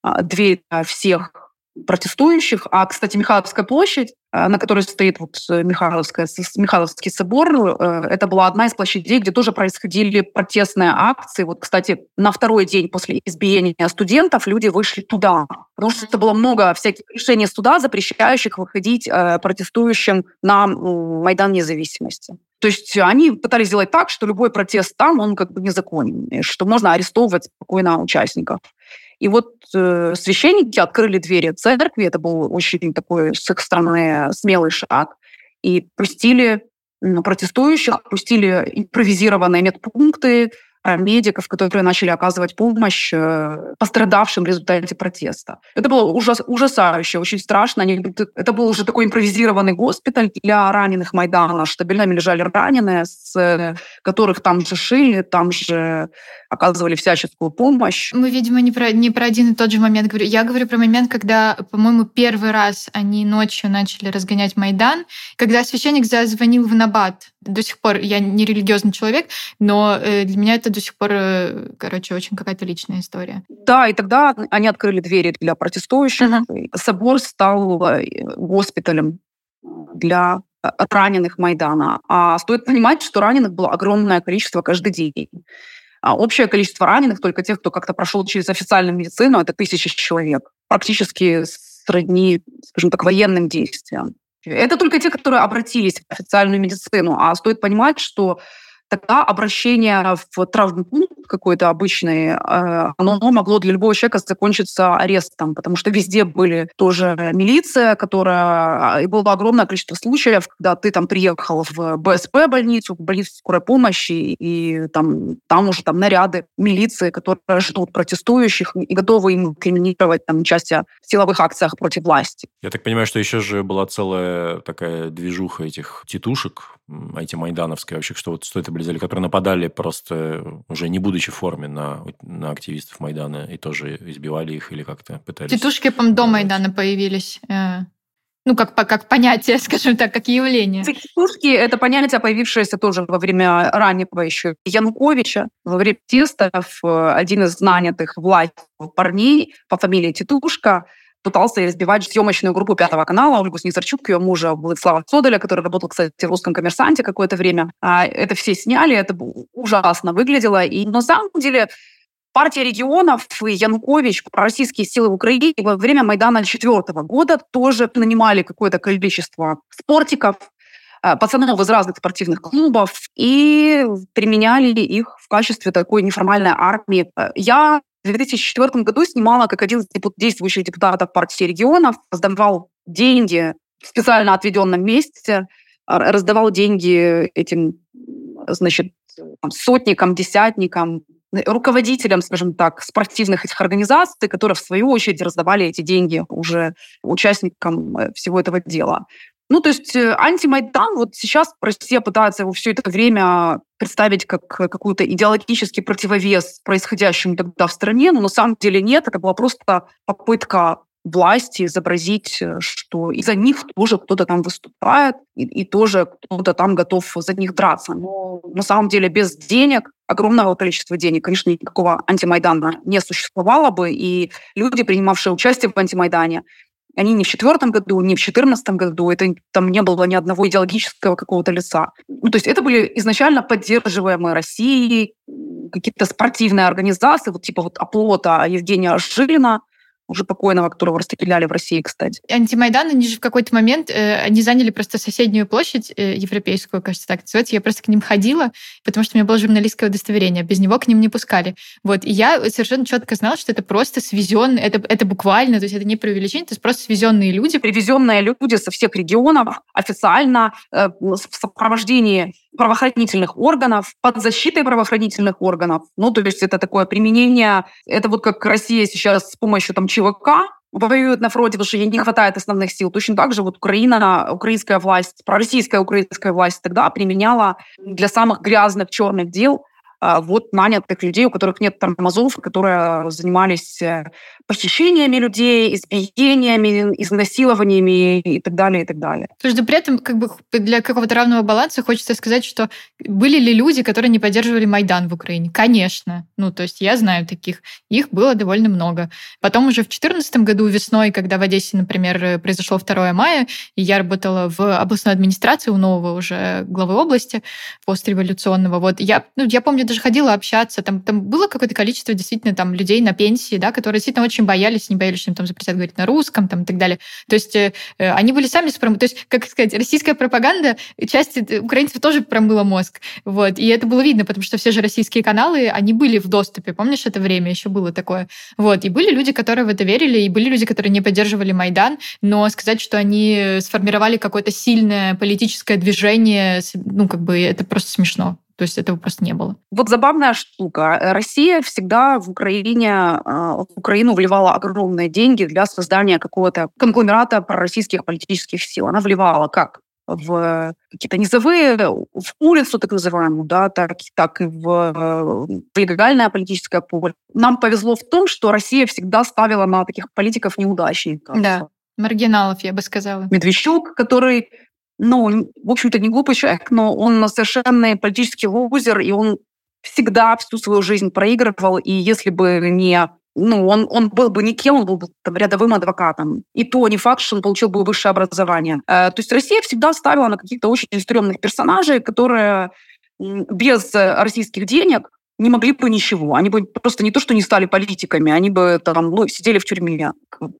э, э, дверь всех протестующих. А, кстати, Михайловская площадь, э, на которой стоит вот э, Михайловская, Михайловский собор, э, это была одна из площадей, где тоже происходили протестные акции. Вот, кстати, на второй день после избиения студентов люди вышли туда, потому что это было много всяких решений суда, запрещающих выходить протестующим на Майдан независимости. То есть они пытались сделать так, что любой протест там, он как бы незаконен, что можно арестовывать спокойно участников. И вот э, священники открыли двери церкви, это был очень такой с их стороны смелый шаг, и пустили протестующих, пустили импровизированные медпункты, медиков, которые начали оказывать помощь э, пострадавшим в результате протеста. Это было ужас, ужасающе, очень страшно. Они, это был уже такой импровизированный госпиталь для раненых Майдана. Штабелями лежали раненые, с которых там же шили, там же оказывали всяческую помощь. Мы, видимо, не про, не про один и тот же момент говорю. Я говорю про момент, когда, по-моему, первый раз они ночью начали разгонять Майдан, когда священник зазвонил в Набат. До сих пор я не религиозный человек, но для меня это до сих пор, э, короче, очень какая-то личная история. Да, и тогда они открыли двери для протестующих. Uh-huh. Собор стал э, госпиталем для э, раненых Майдана. А стоит понимать, что раненых было огромное количество каждый день. А общее количество раненых, только тех, кто как-то прошел через официальную медицину, это тысячи человек. Практически сродни, скажем так, военным действиям. Это только те, которые обратились в официальную медицину. А стоит понимать, что тогда обращение в травмпункт какой-то обычный, э, оно могло для любого человека закончиться арестом, потому что везде были тоже милиция, которая... И было огромное количество случаев, когда ты там приехал в БСП больницу, в больницу скорой помощи, и там, там уже там наряды милиции, которые ждут протестующих и готовы им криминировать там участие в силовых акциях против власти. Я так понимаю, что еще же была целая такая движуха этих титушек, эти майдановская вообще, что вот стоит облизали, которые нападали просто уже не будучи в форме на, на активистов Майдана и тоже избивали их или как-то пытались... Титушки, по до Майдана появились. Э, ну, как, как понятие, [LAUGHS] скажем так, как явление. Титушки – это понятие, появившееся тоже во время раннего еще Януковича, во время тестов. Э, один из нанятых власть парней по фамилии Титушка – пытался избивать съемочную группу Пятого канала, Ольгу Снизарчук, ее мужа Владислава Содоля, который работал, кстати, в «Русском коммерсанте» какое-то время. А это все сняли, это ужасно выглядело. И на самом деле Партия регионов и Янукович, пророссийские силы в Украине во время Майдана 2004 года тоже нанимали какое-то количество спортиков, э, пацанов из разных спортивных клубов и применяли их в качестве такой неформальной армии. Э, я в 2004 году снимала как один из действующих депутатов партии регионов, раздавал деньги в специально отведенном месте, раздавал деньги этим, значит, там, сотникам, десятникам, руководителям, скажем так, спортивных этих организаций, которые в свою очередь раздавали эти деньги уже участникам э, всего этого дела. Ну, то есть э, антимайдан, вот сейчас Россия пытается его все это время представить как какой-то идеологический противовес происходящему тогда в стране, но на самом деле нет, это была просто попытка власти изобразить, э, что из-за них тоже кто-то там выступает, и, и тоже кто-то там готов за них драться. Но на самом деле без денег, огромного количества денег, конечно, никакого антимайдана не существовало бы, и люди, принимавшие участие в антимайдане, они не в четвертом году, не в четырнадцатом году, это там не было ни одного идеологического какого-то лица. Ну, то есть это были изначально поддерживаемые Россией какие-то спортивные организации, вот типа вот оплота Евгения Жилина, уже покойного, которого расстреляли в России, кстати. Антимайдан, они же в какой-то момент, э, они заняли просто соседнюю площадь э, европейскую, кажется, так называется. Я просто к ним ходила, потому что у меня было журналистское удостоверение. Без него к ним не пускали. Вот. И я совершенно четко знала, что это просто свезенные, это, это буквально, то есть это не преувеличение, это просто свезенные люди. Привезенные люди со всех регионов официально э, в сопровождении правоохранительных органов, под защитой правоохранительных органов. Ну, то есть это такое применение, это вот как Россия сейчас с помощью там ЧВК воюют на фронте, потому что ей не хватает основных сил. Точно так же вот Украина, украинская власть, пророссийская украинская власть тогда применяла для самых грязных черных дел вот нанятых людей, у которых нет тормозов, которые занимались э, похищениями людей, избиениями, изнасилованиями и так далее, и так далее. Слушай, при этом как бы для какого-то равного баланса хочется сказать, что были ли люди, которые не поддерживали Майдан в Украине? Конечно. Ну, то есть я знаю таких. Их было довольно много. Потом уже в 2014 году весной, когда в Одессе, например, произошло 2 мая, и я работала в областной администрации у нового уже главы области постреволюционного, вот я, ну, я помню даже ходила общаться, там, там было какое-то количество действительно там людей на пенсии, да, которые действительно очень боялись, не боялись, что им там запретят говорить на русском там, и так далее. То есть э, э они были сами спром... То есть, как сказать, российская пропаганда части украинцев тоже промыла мозг. Вот. И это было видно, потому что все же российские каналы, они были в доступе. Помнишь, это время еще было такое? Вот. И были люди, которые в это верили, и были люди, которые не поддерживали Майдан, но сказать, что они сформировали какое-то сильное политическое движение, ну, как бы это просто смешно. То есть этого просто не было. Вот забавная штука. Россия всегда в Украине, а, в Украину вливала огромные деньги для создания какого-то конгломерата пророссийских политических сил. Она вливала как? в какие-то низовые, в улицу так называемую, да, так, так и в, в легальное политическое поле. Нам повезло в том, что Россия всегда ставила на таких политиков-неудачников. Да, маргиналов, я бы сказала. Медведчук, который ну, в общем-то, не глупый человек, но он совершенно политический лузер, и он всегда всю свою жизнь проигрывал, и если бы не ну, он, он был бы никем, он был бы там, рядовым адвокатом. И то не факт, что он получил бы высшее образование. Э, то есть Россия всегда ставила на каких-то очень стрёмных персонажей, которые без российских денег не могли бы ничего. Они бы просто не то, что не стали политиками, они бы там ну, сидели в тюрьме.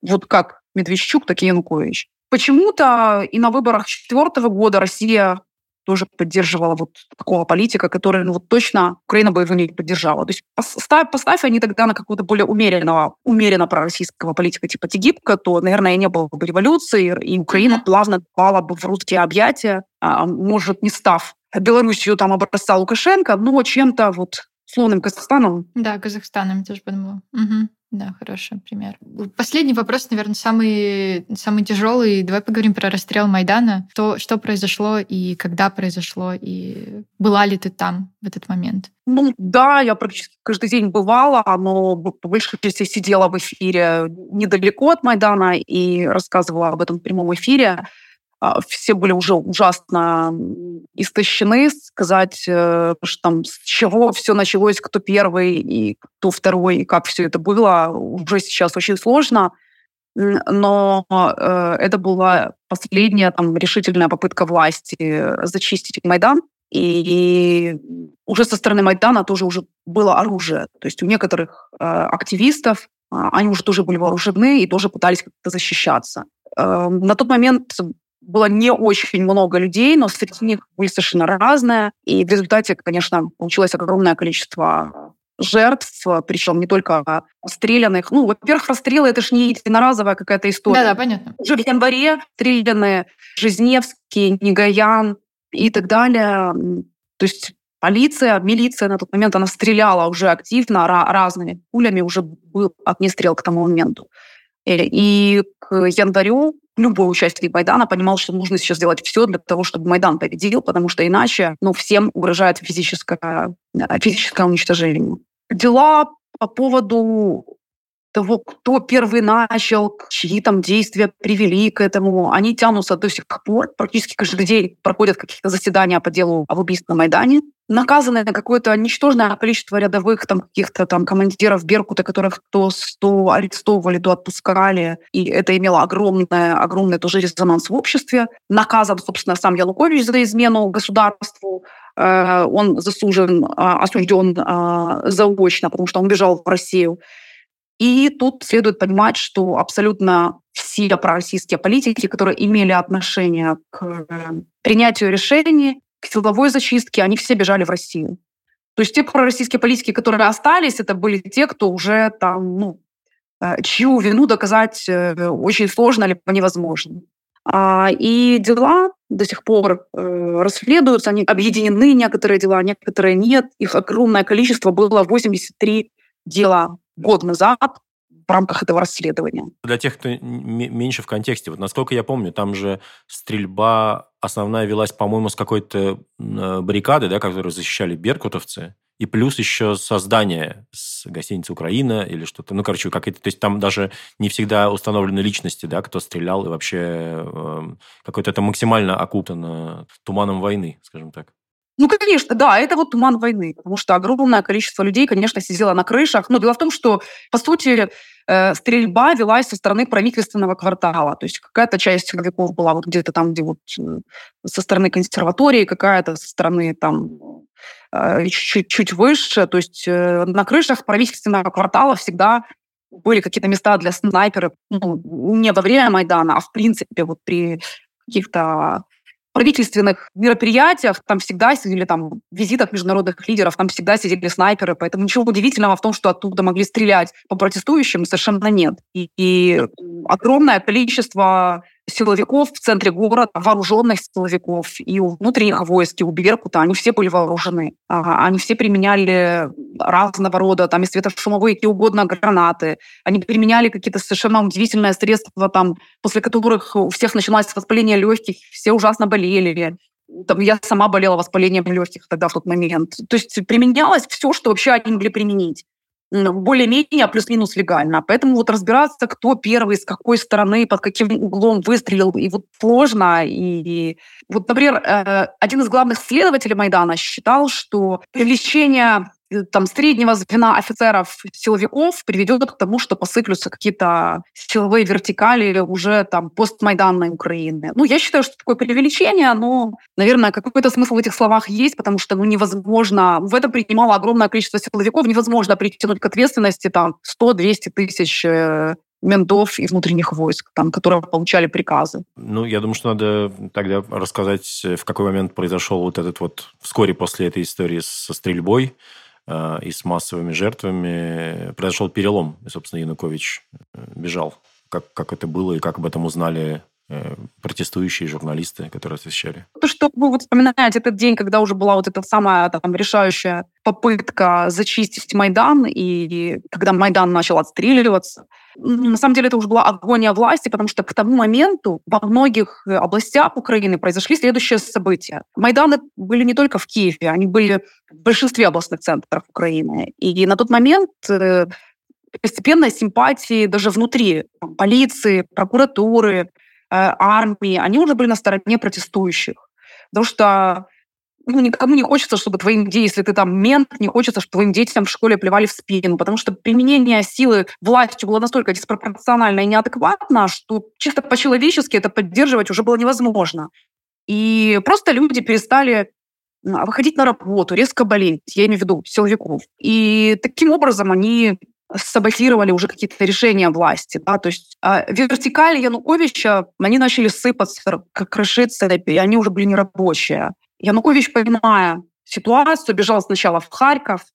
Вот как Медведчук, так и Янукович. Почему-то и на выборах четвертого года Россия тоже поддерживала вот такого политика, который ну, вот точно Украина бы его не поддержала. То есть поставь, поставь они тогда на какого-то более умеренного, умеренно пророссийского политика типа Тегипка, то, наверное, не было бы революции, и Украина плавно попала бы в русские объятия, а, может, не став Белоруссию там образца Лукашенко, но чем-то вот условным Казахстаном. Да, Казахстаном тоже подумала. Угу. Да, хороший пример. Последний вопрос, наверное, самый, самый тяжелый. Давай поговорим про расстрел Майдана. То, что произошло и когда произошло, и была ли ты там в этот момент? Ну да, я практически каждый день бывала, но по большей части сидела в эфире недалеко от Майдана и рассказывала об этом в прямом эфире. А, все были уже ужасно истощены, сказать, э, что там с чего все началось, кто первый и кто второй, и как все это было, уже сейчас очень сложно. Но э, это была последняя там, решительная попытка власти зачистить Майдан. И, уже со стороны Майдана тоже уже было оружие. То есть у некоторых э, активистов они уже тоже были вооружены и тоже пытались как-то защищаться. На тот момент было не очень много людей, но среди них были совершенно разные. И в результате, конечно, получилось огромное количество жертв, причем не только расстрелянных. Ну, во-первых, расстрелы — это же не единоразовая какая-то история. Да-да, понятно. Уже в январе стреляны Жизневский, Негаян и так далее. То есть полиция, милиция на тот момент, она стреляла уже активно разными пулями, уже был огнестрел к тому моменту. И к январю любой участник Майдана понимал, что нужно сейчас сделать все для того, чтобы Майдан победил, потому что иначе ну, всем угрожает физическое, э, физическое уничтожение. Дела по поводу того, кто первый начал, чьи там действия привели к этому, они тянутся до сих пор. Практически каждый день проходят какие-то заседания по делу об убийстве на Майдане. Наказаны на какое-то ничтожное количество рядовых там каких-то там командиров Беркута, которых то, то арестовывали, то отпускали. И это имело огромное, огромное тоже резонанс в обществе. Наказан, собственно, сам Янукович за измену государству. Э, он засужен, а, осужден а, заочно, потому что он бежал в Россию. И тут следует понимать, что абсолютно все пророссийские политики, которые имели отношение к э, принятию решений, к силовой зачистке, они все бежали в Россию. То есть те пророссийские политики, которые остались, это были те, кто уже там, ну, э, чью вину доказать э, очень сложно либо невозможно. А, и дела до сих пор расследуются, они объединены, некоторые дела, некоторые нет. Их огромное количество было 83 дела год назад в рамках этого расследования. Для тех, кто меньше в контексте, вот насколько я помню, там же стрельба основная велась, по-моему, с какой-то э, баррикады, да, которую защищали беркутовцы, и плюс еще создание с гостиницы Украина или что-то. Ну, короче, как это, то есть там даже не всегда установлены личности, да, кто стрелял, и вообще э, какое-то это максимально окутано туманом войны, скажем так. Ну, конечно, да, это вот туман войны, потому что огромное количество людей, конечно, сидело на крышах. Но дело в том, что, по сути, э, стрельба велась со стороны правительственного квартала. То есть какая-то часть силовиков была вот где-то там, где вот со стороны консерватории, какая-то со стороны там э, чуть, чуть выше. То есть э, на крышах правительственного квартала всегда были какие-то места для снайперов. Ну, не во время Майдана, а в принципе вот при каких-то правительственных мероприятиях там всегда сидели, там, визитах международных лидеров, там всегда сидели снайперы, поэтому ничего удивительного в том, что оттуда могли стрелять по протестующим, совершенно нет. И, и огромное количество силовиков в центре города, вооруженных силовиков и у внутренних войск, и у Беркута, они все были вооружены. Они все применяли разного рода, там, и светошумовые, и угодно гранаты. Они применяли какие-то совершенно удивительные средства, там, после которых у всех начиналось воспаление легких, все ужасно болели. Там, я сама болела воспалением легких тогда, в тот момент. То есть применялось все, что вообще они могли применить более-менее плюс-минус легально. Поэтому вот разбираться, кто первый, с какой стороны, под каким углом выстрелил, и вот сложно. И, и вот, например, э, один из главных следователей Майдана считал, что привлечение там, среднего звена офицеров, силовиков приведет к тому, что посыплются какие-то силовые вертикали уже там постмайданной Украины. Ну, я считаю, что такое преувеличение, но, наверное, какой-то смысл в этих словах есть, потому что ну, невозможно, в это принимало огромное количество силовиков, невозможно притянуть к ответственности там 100-200 тысяч э, ментов и внутренних войск, там, которые получали приказы. Ну, я думаю, что надо тогда рассказать, в какой момент произошел вот этот вот, вскоре после этой истории со стрельбой, Э, и с массовыми жертвами произошел перелом. И, собственно, Янукович э, бежал. Как, как это было и как об этом узнали э, протестующие журналисты, которые освещали. То, что вы вот вспоминаете этот день, когда уже была вот эта самая там, решающая попытка зачистить Майдан, и когда Майдан начал отстреливаться, на самом деле это уже была агония власти, потому что к тому моменту во многих областях Украины произошли следующие события. Майданы были не только в Киеве, они были в большинстве областных центров Украины. И на тот момент э, постепенно симпатии даже внутри полиции, прокуратуры, э, армии, они уже были на стороне протестующих. Потому что ну, никому не хочется, чтобы твоим если ты там мент, не хочется, чтобы твоим детям в школе плевали в спину, потому что применение силы властью было настолько диспропорционально и неадекватно, что чисто по-человечески это поддерживать уже было невозможно. И просто люди перестали выходить на работу, резко болеть, я имею в виду силовиков. И таким образом они саботировали уже какие-то решения власти. Да? То есть э, вертикали Януковича, они начали сыпаться, как крышиться, и они уже были нерабочие. Янукович, понимая ситуацию, бежал сначала в Харьков,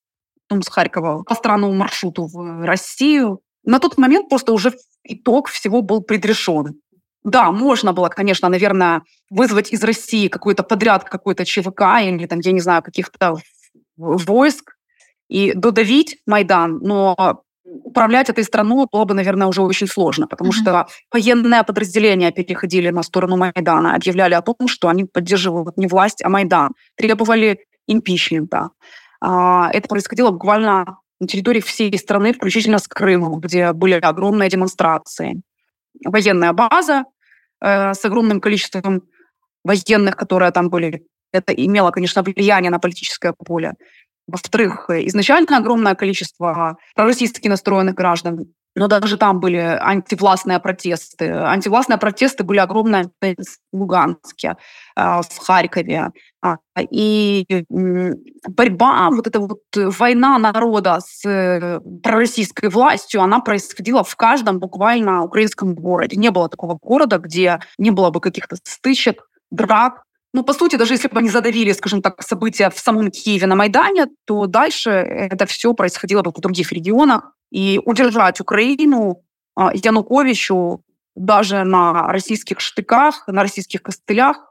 потом с Харькова по странному маршруту в Россию. На тот момент просто уже итог всего был предрешен. Да, можно было, конечно, наверное, вызвать из России какой-то подряд, какой-то ЧВК или там, я не знаю, каких-то войск и додавить Майдан, но управлять этой страной было бы, наверное, уже очень сложно, потому mm-hmm. что военные подразделения переходили на сторону Майдана, объявляли о том, что они поддерживают не власть, а Майдан, требовали импичмента. А, это происходило буквально на территории всей страны, включительно с Крымом, где были огромные демонстрации. Военная база э, с огромным количеством военных, которые там были, это имело, конечно, влияние на политическое поле. Во-вторых, изначально огромное количество пророссийски настроенных граждан, но даже там были антивластные протесты. Антивластные протесты были огромные в Луганске, а, в Харькове. А, и борьба, вот эта вот война народа с э, пророссийской властью, она происходила в каждом буквально украинском городе. Не было такого города, где не было бы каких-то стычек, драк, ну, по сути, даже если бы они задавили, скажем так, события в самом Киеве на Майдане, то дальше это все происходило бы в других регионах. И удержать Украину а, Януковичу даже на российских штыках, на российских костылях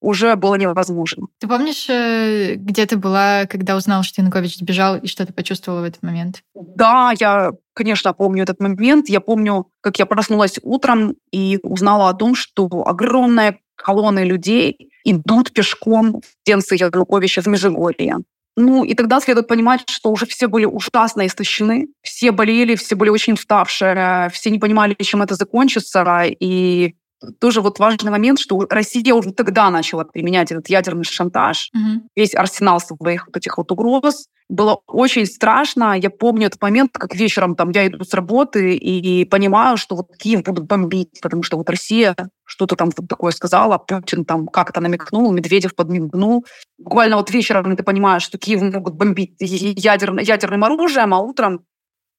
уже было невозможно. Ты помнишь, э, где ты была, когда узнал, что Янукович сбежал, и что ты почувствовала в этот момент? Да, я, конечно, помню этот момент. Я помню, как я проснулась утром и узнала о том, что огромная колонны людей идут пешком Денса Януковича в Межигорье. Ну, и тогда следует понимать, что уже все были ужасно истощены, все болели, все были очень уставшие, все не понимали, чем это закончится, и тоже вот важный момент, что Россия уже тогда начала применять этот ядерный шантаж, угу. весь арсенал своих вот этих вот угроз. Было очень страшно. Я помню этот момент, как вечером там я иду с работы и понимаю, что вот Киев будут бомбить, потому что вот Россия что-то там такое сказала, Путин там как-то намекнул, Медведев подмигнул. Буквально вот вечером ты понимаешь, что Киев могут бомбить ядерным, ядерным оружием, а утром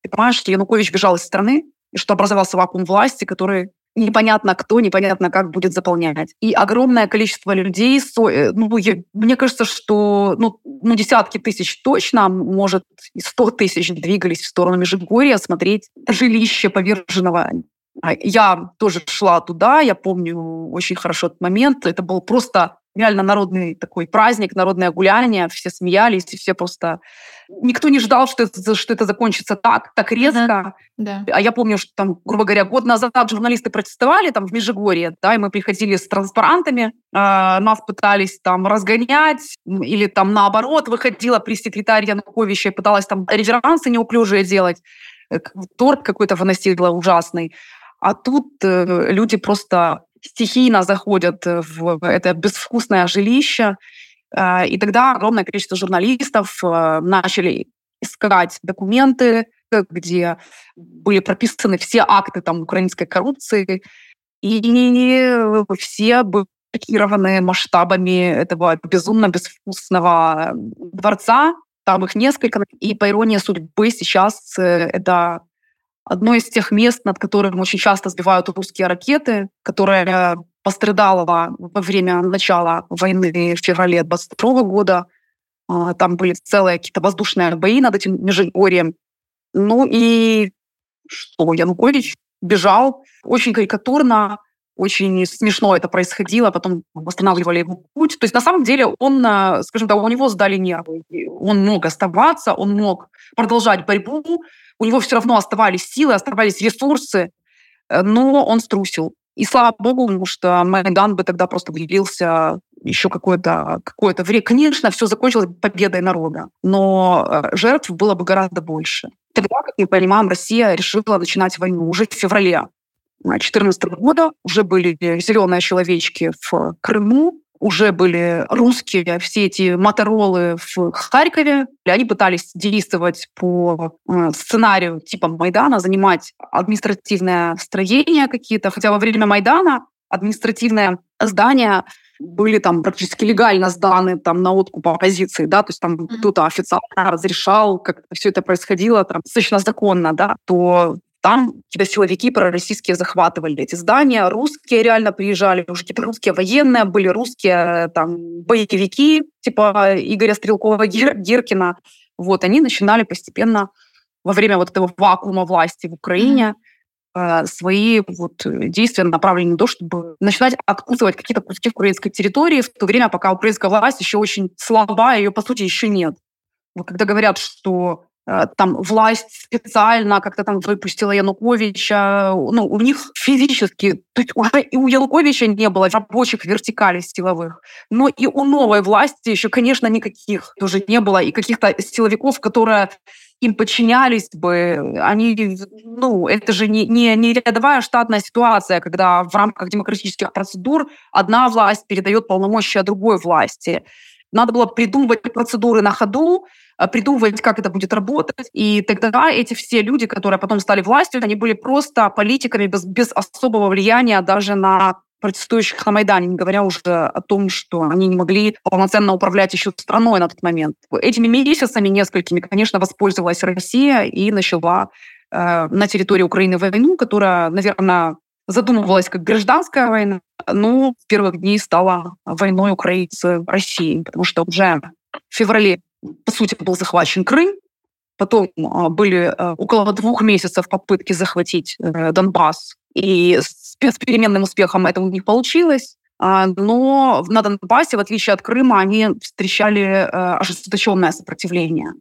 ты понимаешь, что Янукович бежал из страны, и что образовался вакуум власти, который непонятно кто, непонятно как будет заполнять. И огромное количество людей, э, ну, я, мне кажется, что ну, ну, десятки тысяч точно, может, и сто тысяч двигались в сторону Межигорья смотреть жилище поверженного. А я тоже шла туда, я помню очень хорошо этот момент. Это был просто реально народный такой праздник, народное гуляние, все смеялись, и все просто... Никто не ждал, что это, что это закончится так, так резко. Да. А я помню, что там, грубо говоря, год назад журналисты протестовали там в Межигорье, да, и мы приходили с транспарантами, э, нас пытались там разгонять, или там наоборот выходила пресс-секретарь Януковича и пыталась там реверансы неуклюжие делать, э, торт какой-то выносила ужасный. А тут э, люди просто стихийно заходят в это безвкусное жилище, э, и тогда огромное количество журналистов э, начали искать документы, где были прописаны все акты там, украинской коррупции, и все были шокированы масштабами этого безумно безвкусного дворца. Там их несколько. И по иронии судьбы сейчас э, это одно из тех мест, над которым очень часто сбивают русские ракеты, которое пострадало во время начала войны в феврале 22 года. А, там были целые какие-то воздушные бои над этим Межигорьем. Ну и что, Янукович бежал очень карикатурно, очень смешно это происходило, потом восстанавливали его путь. То есть на самом деле он, а, скажем так, у него сдали нервы. Он мог оставаться, он мог продолжать борьбу, у него все равно оставались силы, оставались ресурсы, э, но он струсил. И слава богу, потому что Майдан бы тогда просто длился еще какое-то какое время. Конечно, все закончилось победой народа, но э, жертв было бы гораздо больше. Тогда, как мы понимаем, Россия решила начинать войну уже в феврале 2014 года. Уже были зеленые человечки в Крыму, уже были русские, все эти моторолы в Харькове. Они пытались действовать по э, сценарию типа Майдана, занимать административное строение какие-то. Хотя во время Майдана административное здание были там практически легально сданы там на откуп оппозиции, да, то есть там mm-hmm. кто-то официально разрешал, как все это происходило там достаточно законно, да, то там какие-то силовики пророссийские захватывали эти здания, русские реально приезжали, уже какие-то русские военные, были русские там боевики, типа Игоря Стрелкова-Гиркина. [LAUGHS] Вот, они начинали постепенно во время вот этого вакуума власти в Украине э, свои вот действия направлены на то, чтобы начинать откусывать какие-то куски украинской территории в то время, пока украинская власть еще очень слаба, ее, по сути, еще нет. Вот когда говорят, что Э, там власть специально как-то там выпустила Януковича. Ну, у них физически, то есть и у Януковича не было рабочих вертикалей силовых, но и у новой власти еще, конечно, никаких тоже не было, и каких-то силовиков, которые им подчинялись бы, они, ну, это же не, не, не рядовая штатная ситуация, когда в рамках демократических процедур одна власть передает полномочия другой власти. Надо было придумывать процедуры на ходу, придумывать, как это будет работать. И тогда эти все люди, которые потом стали властью, они были просто политиками без, без особого влияния даже на протестующих на Майдане, не говоря уже о том, что они не могли полноценно управлять еще страной на тот момент. Этими месяцами несколькими, конечно, воспользовалась Россия и начала э, на территории Украины войну, которая, наверное, задумывалась как гражданская война, но в первых дней стала войной Украины с Россией, потому что уже в феврале по сути, был захвачен Крым, потом а, были а, около двух месяцев попытки захватить э, Донбасс, и с переменным успехом это у них получилось. А, но на Донбассе, в отличие от Крыма, они встречали э, ожесточенное сопротивление.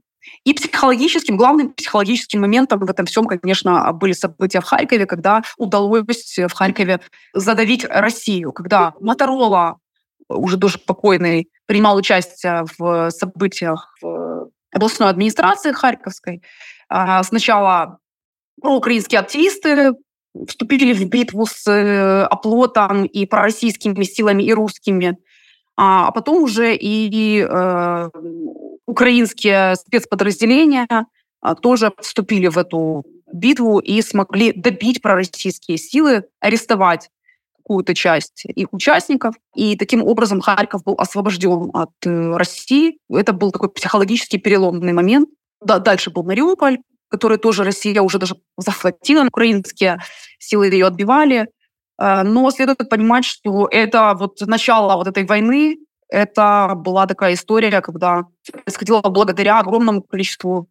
И психологическим, главным психологическим моментом в этом всем, конечно, были события в Харькове, когда удалось в Харькове задавить Россию, когда Моторола, уже тоже покойный, принимал участие в событиях в областной администрации Харьковской. А, сначала проукраинские активисты вступили в битву с э, оплотом и пророссийскими силами, и русскими. А, а потом уже и э, украинские спецподразделения а, тоже вступили в эту битву и смогли добить пророссийские силы, арестовать какую-то часть их участников. И таким образом Харьков был освобожден от э, России. Это был такой психологический переломный момент. Да, дальше был Мариуполь, который тоже Россия уже даже захватила. Украинские силы ее отбивали. Э, но следует понимать, что это вот начало вот этой войны, это была такая история, когда происходило благодаря огромному количеству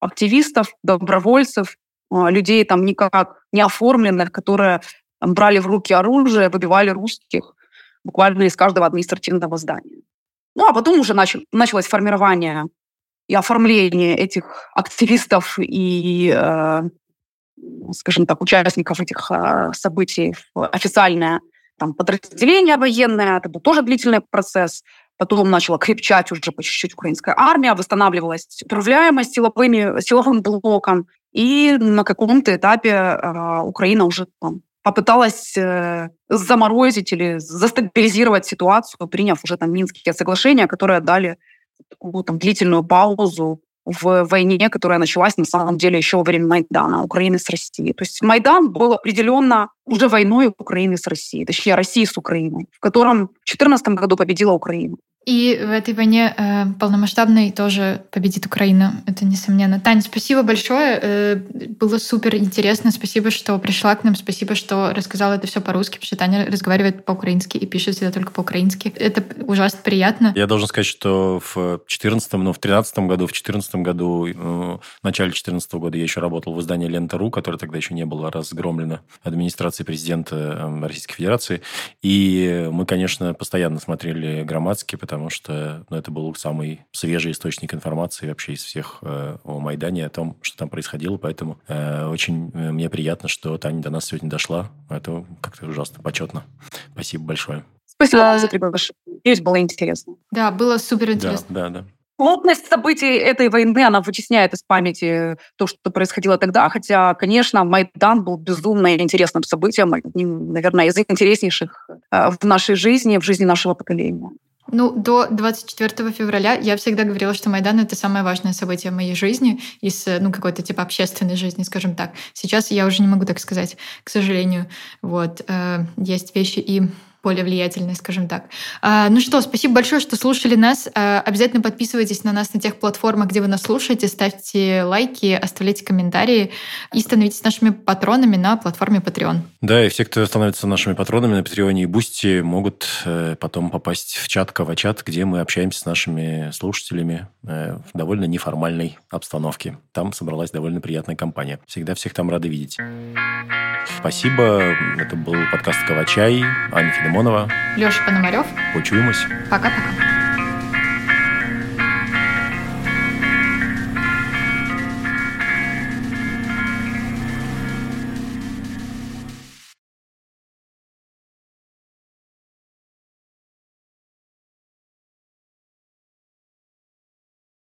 активистов, добровольцев, э, людей там никак не оформленных, которые брали в руки оружие, выбивали русских буквально из каждого административного здания. Ну, а потом уже начал, началось формирование и оформление этих активистов и э, скажем так, участников этих а, событий в официальное там, подразделение военное. Это был тоже длительный процесс. Потом начала крепчать уже по чуть-чуть украинская армия, восстанавливалась управляемость силовыми, силовым блоком. И на каком-то этапе э, Украина уже там, попыталась э, заморозить или застабилизировать ситуацию, приняв уже там Минские соглашения, которые дали такую там длительную паузу в войне, которая началась на самом деле еще во время Майдана Украины с Россией. То есть Майдан был определенно уже войной Украины с Россией, точнее России с Украиной, в котором в 2014 году победила Украина. И в этой войне э, полномасштабной тоже победит Украина, это несомненно. Таня, спасибо большое, э, было супер интересно, спасибо, что пришла к нам, спасибо, что рассказала это все по-русски, потому что Таня разговаривает по-украински и пишет всегда только по-украински. Это ужасно приятно. Я должен сказать, что в 14 ну, в 13 году, в 14 году, э, в начале 14 года я еще работал в издании «Лента.ру», которое тогда еще не было разгромлено администрацией президента э, Российской Федерации. И мы, конечно, постоянно смотрели громадский, потому потому что ну, это был самый свежий источник информации вообще из всех э, о Майдане, о том, что там происходило. Поэтому э, очень э, мне приятно, что Таня до нас сегодня дошла. Это как-то ужасно почетно. Спасибо большое. Спасибо за приглашение. Надеюсь, было интересно. Да, было супер интересно. Да, да, да. Плотность событий этой войны, она вытесняет из памяти то, что происходило тогда, хотя, конечно, Майдан был безумно интересным событием, одним, наверное, из интереснейших э, в нашей жизни, в жизни нашего поколения. Ну, до 24 февраля я всегда говорила, что Майдан — это самое важное событие в моей жизни, из, ну, какой-то типа общественной жизни, скажем так. Сейчас я уже не могу так сказать, к сожалению. Вот. Э, есть вещи и более влиятельной, скажем так. А, ну что, спасибо большое, что слушали нас. А, обязательно подписывайтесь на нас на тех платформах, где вы нас слушаете, ставьте лайки, оставляйте комментарии и становитесь нашими патронами на платформе Patreon. Да, и все, кто становится нашими патронами на Patreon и Boosty, могут э, потом попасть в чат Кава-чат, где мы общаемся с нашими слушателями э, в довольно неформальной обстановке. Там собралась довольно приятная компания. Всегда всех там рады видеть. Спасибо. Это был подкаст Кавачай. Аня Филимонова. Леша Пономарев. Почуємось. Пока-пока.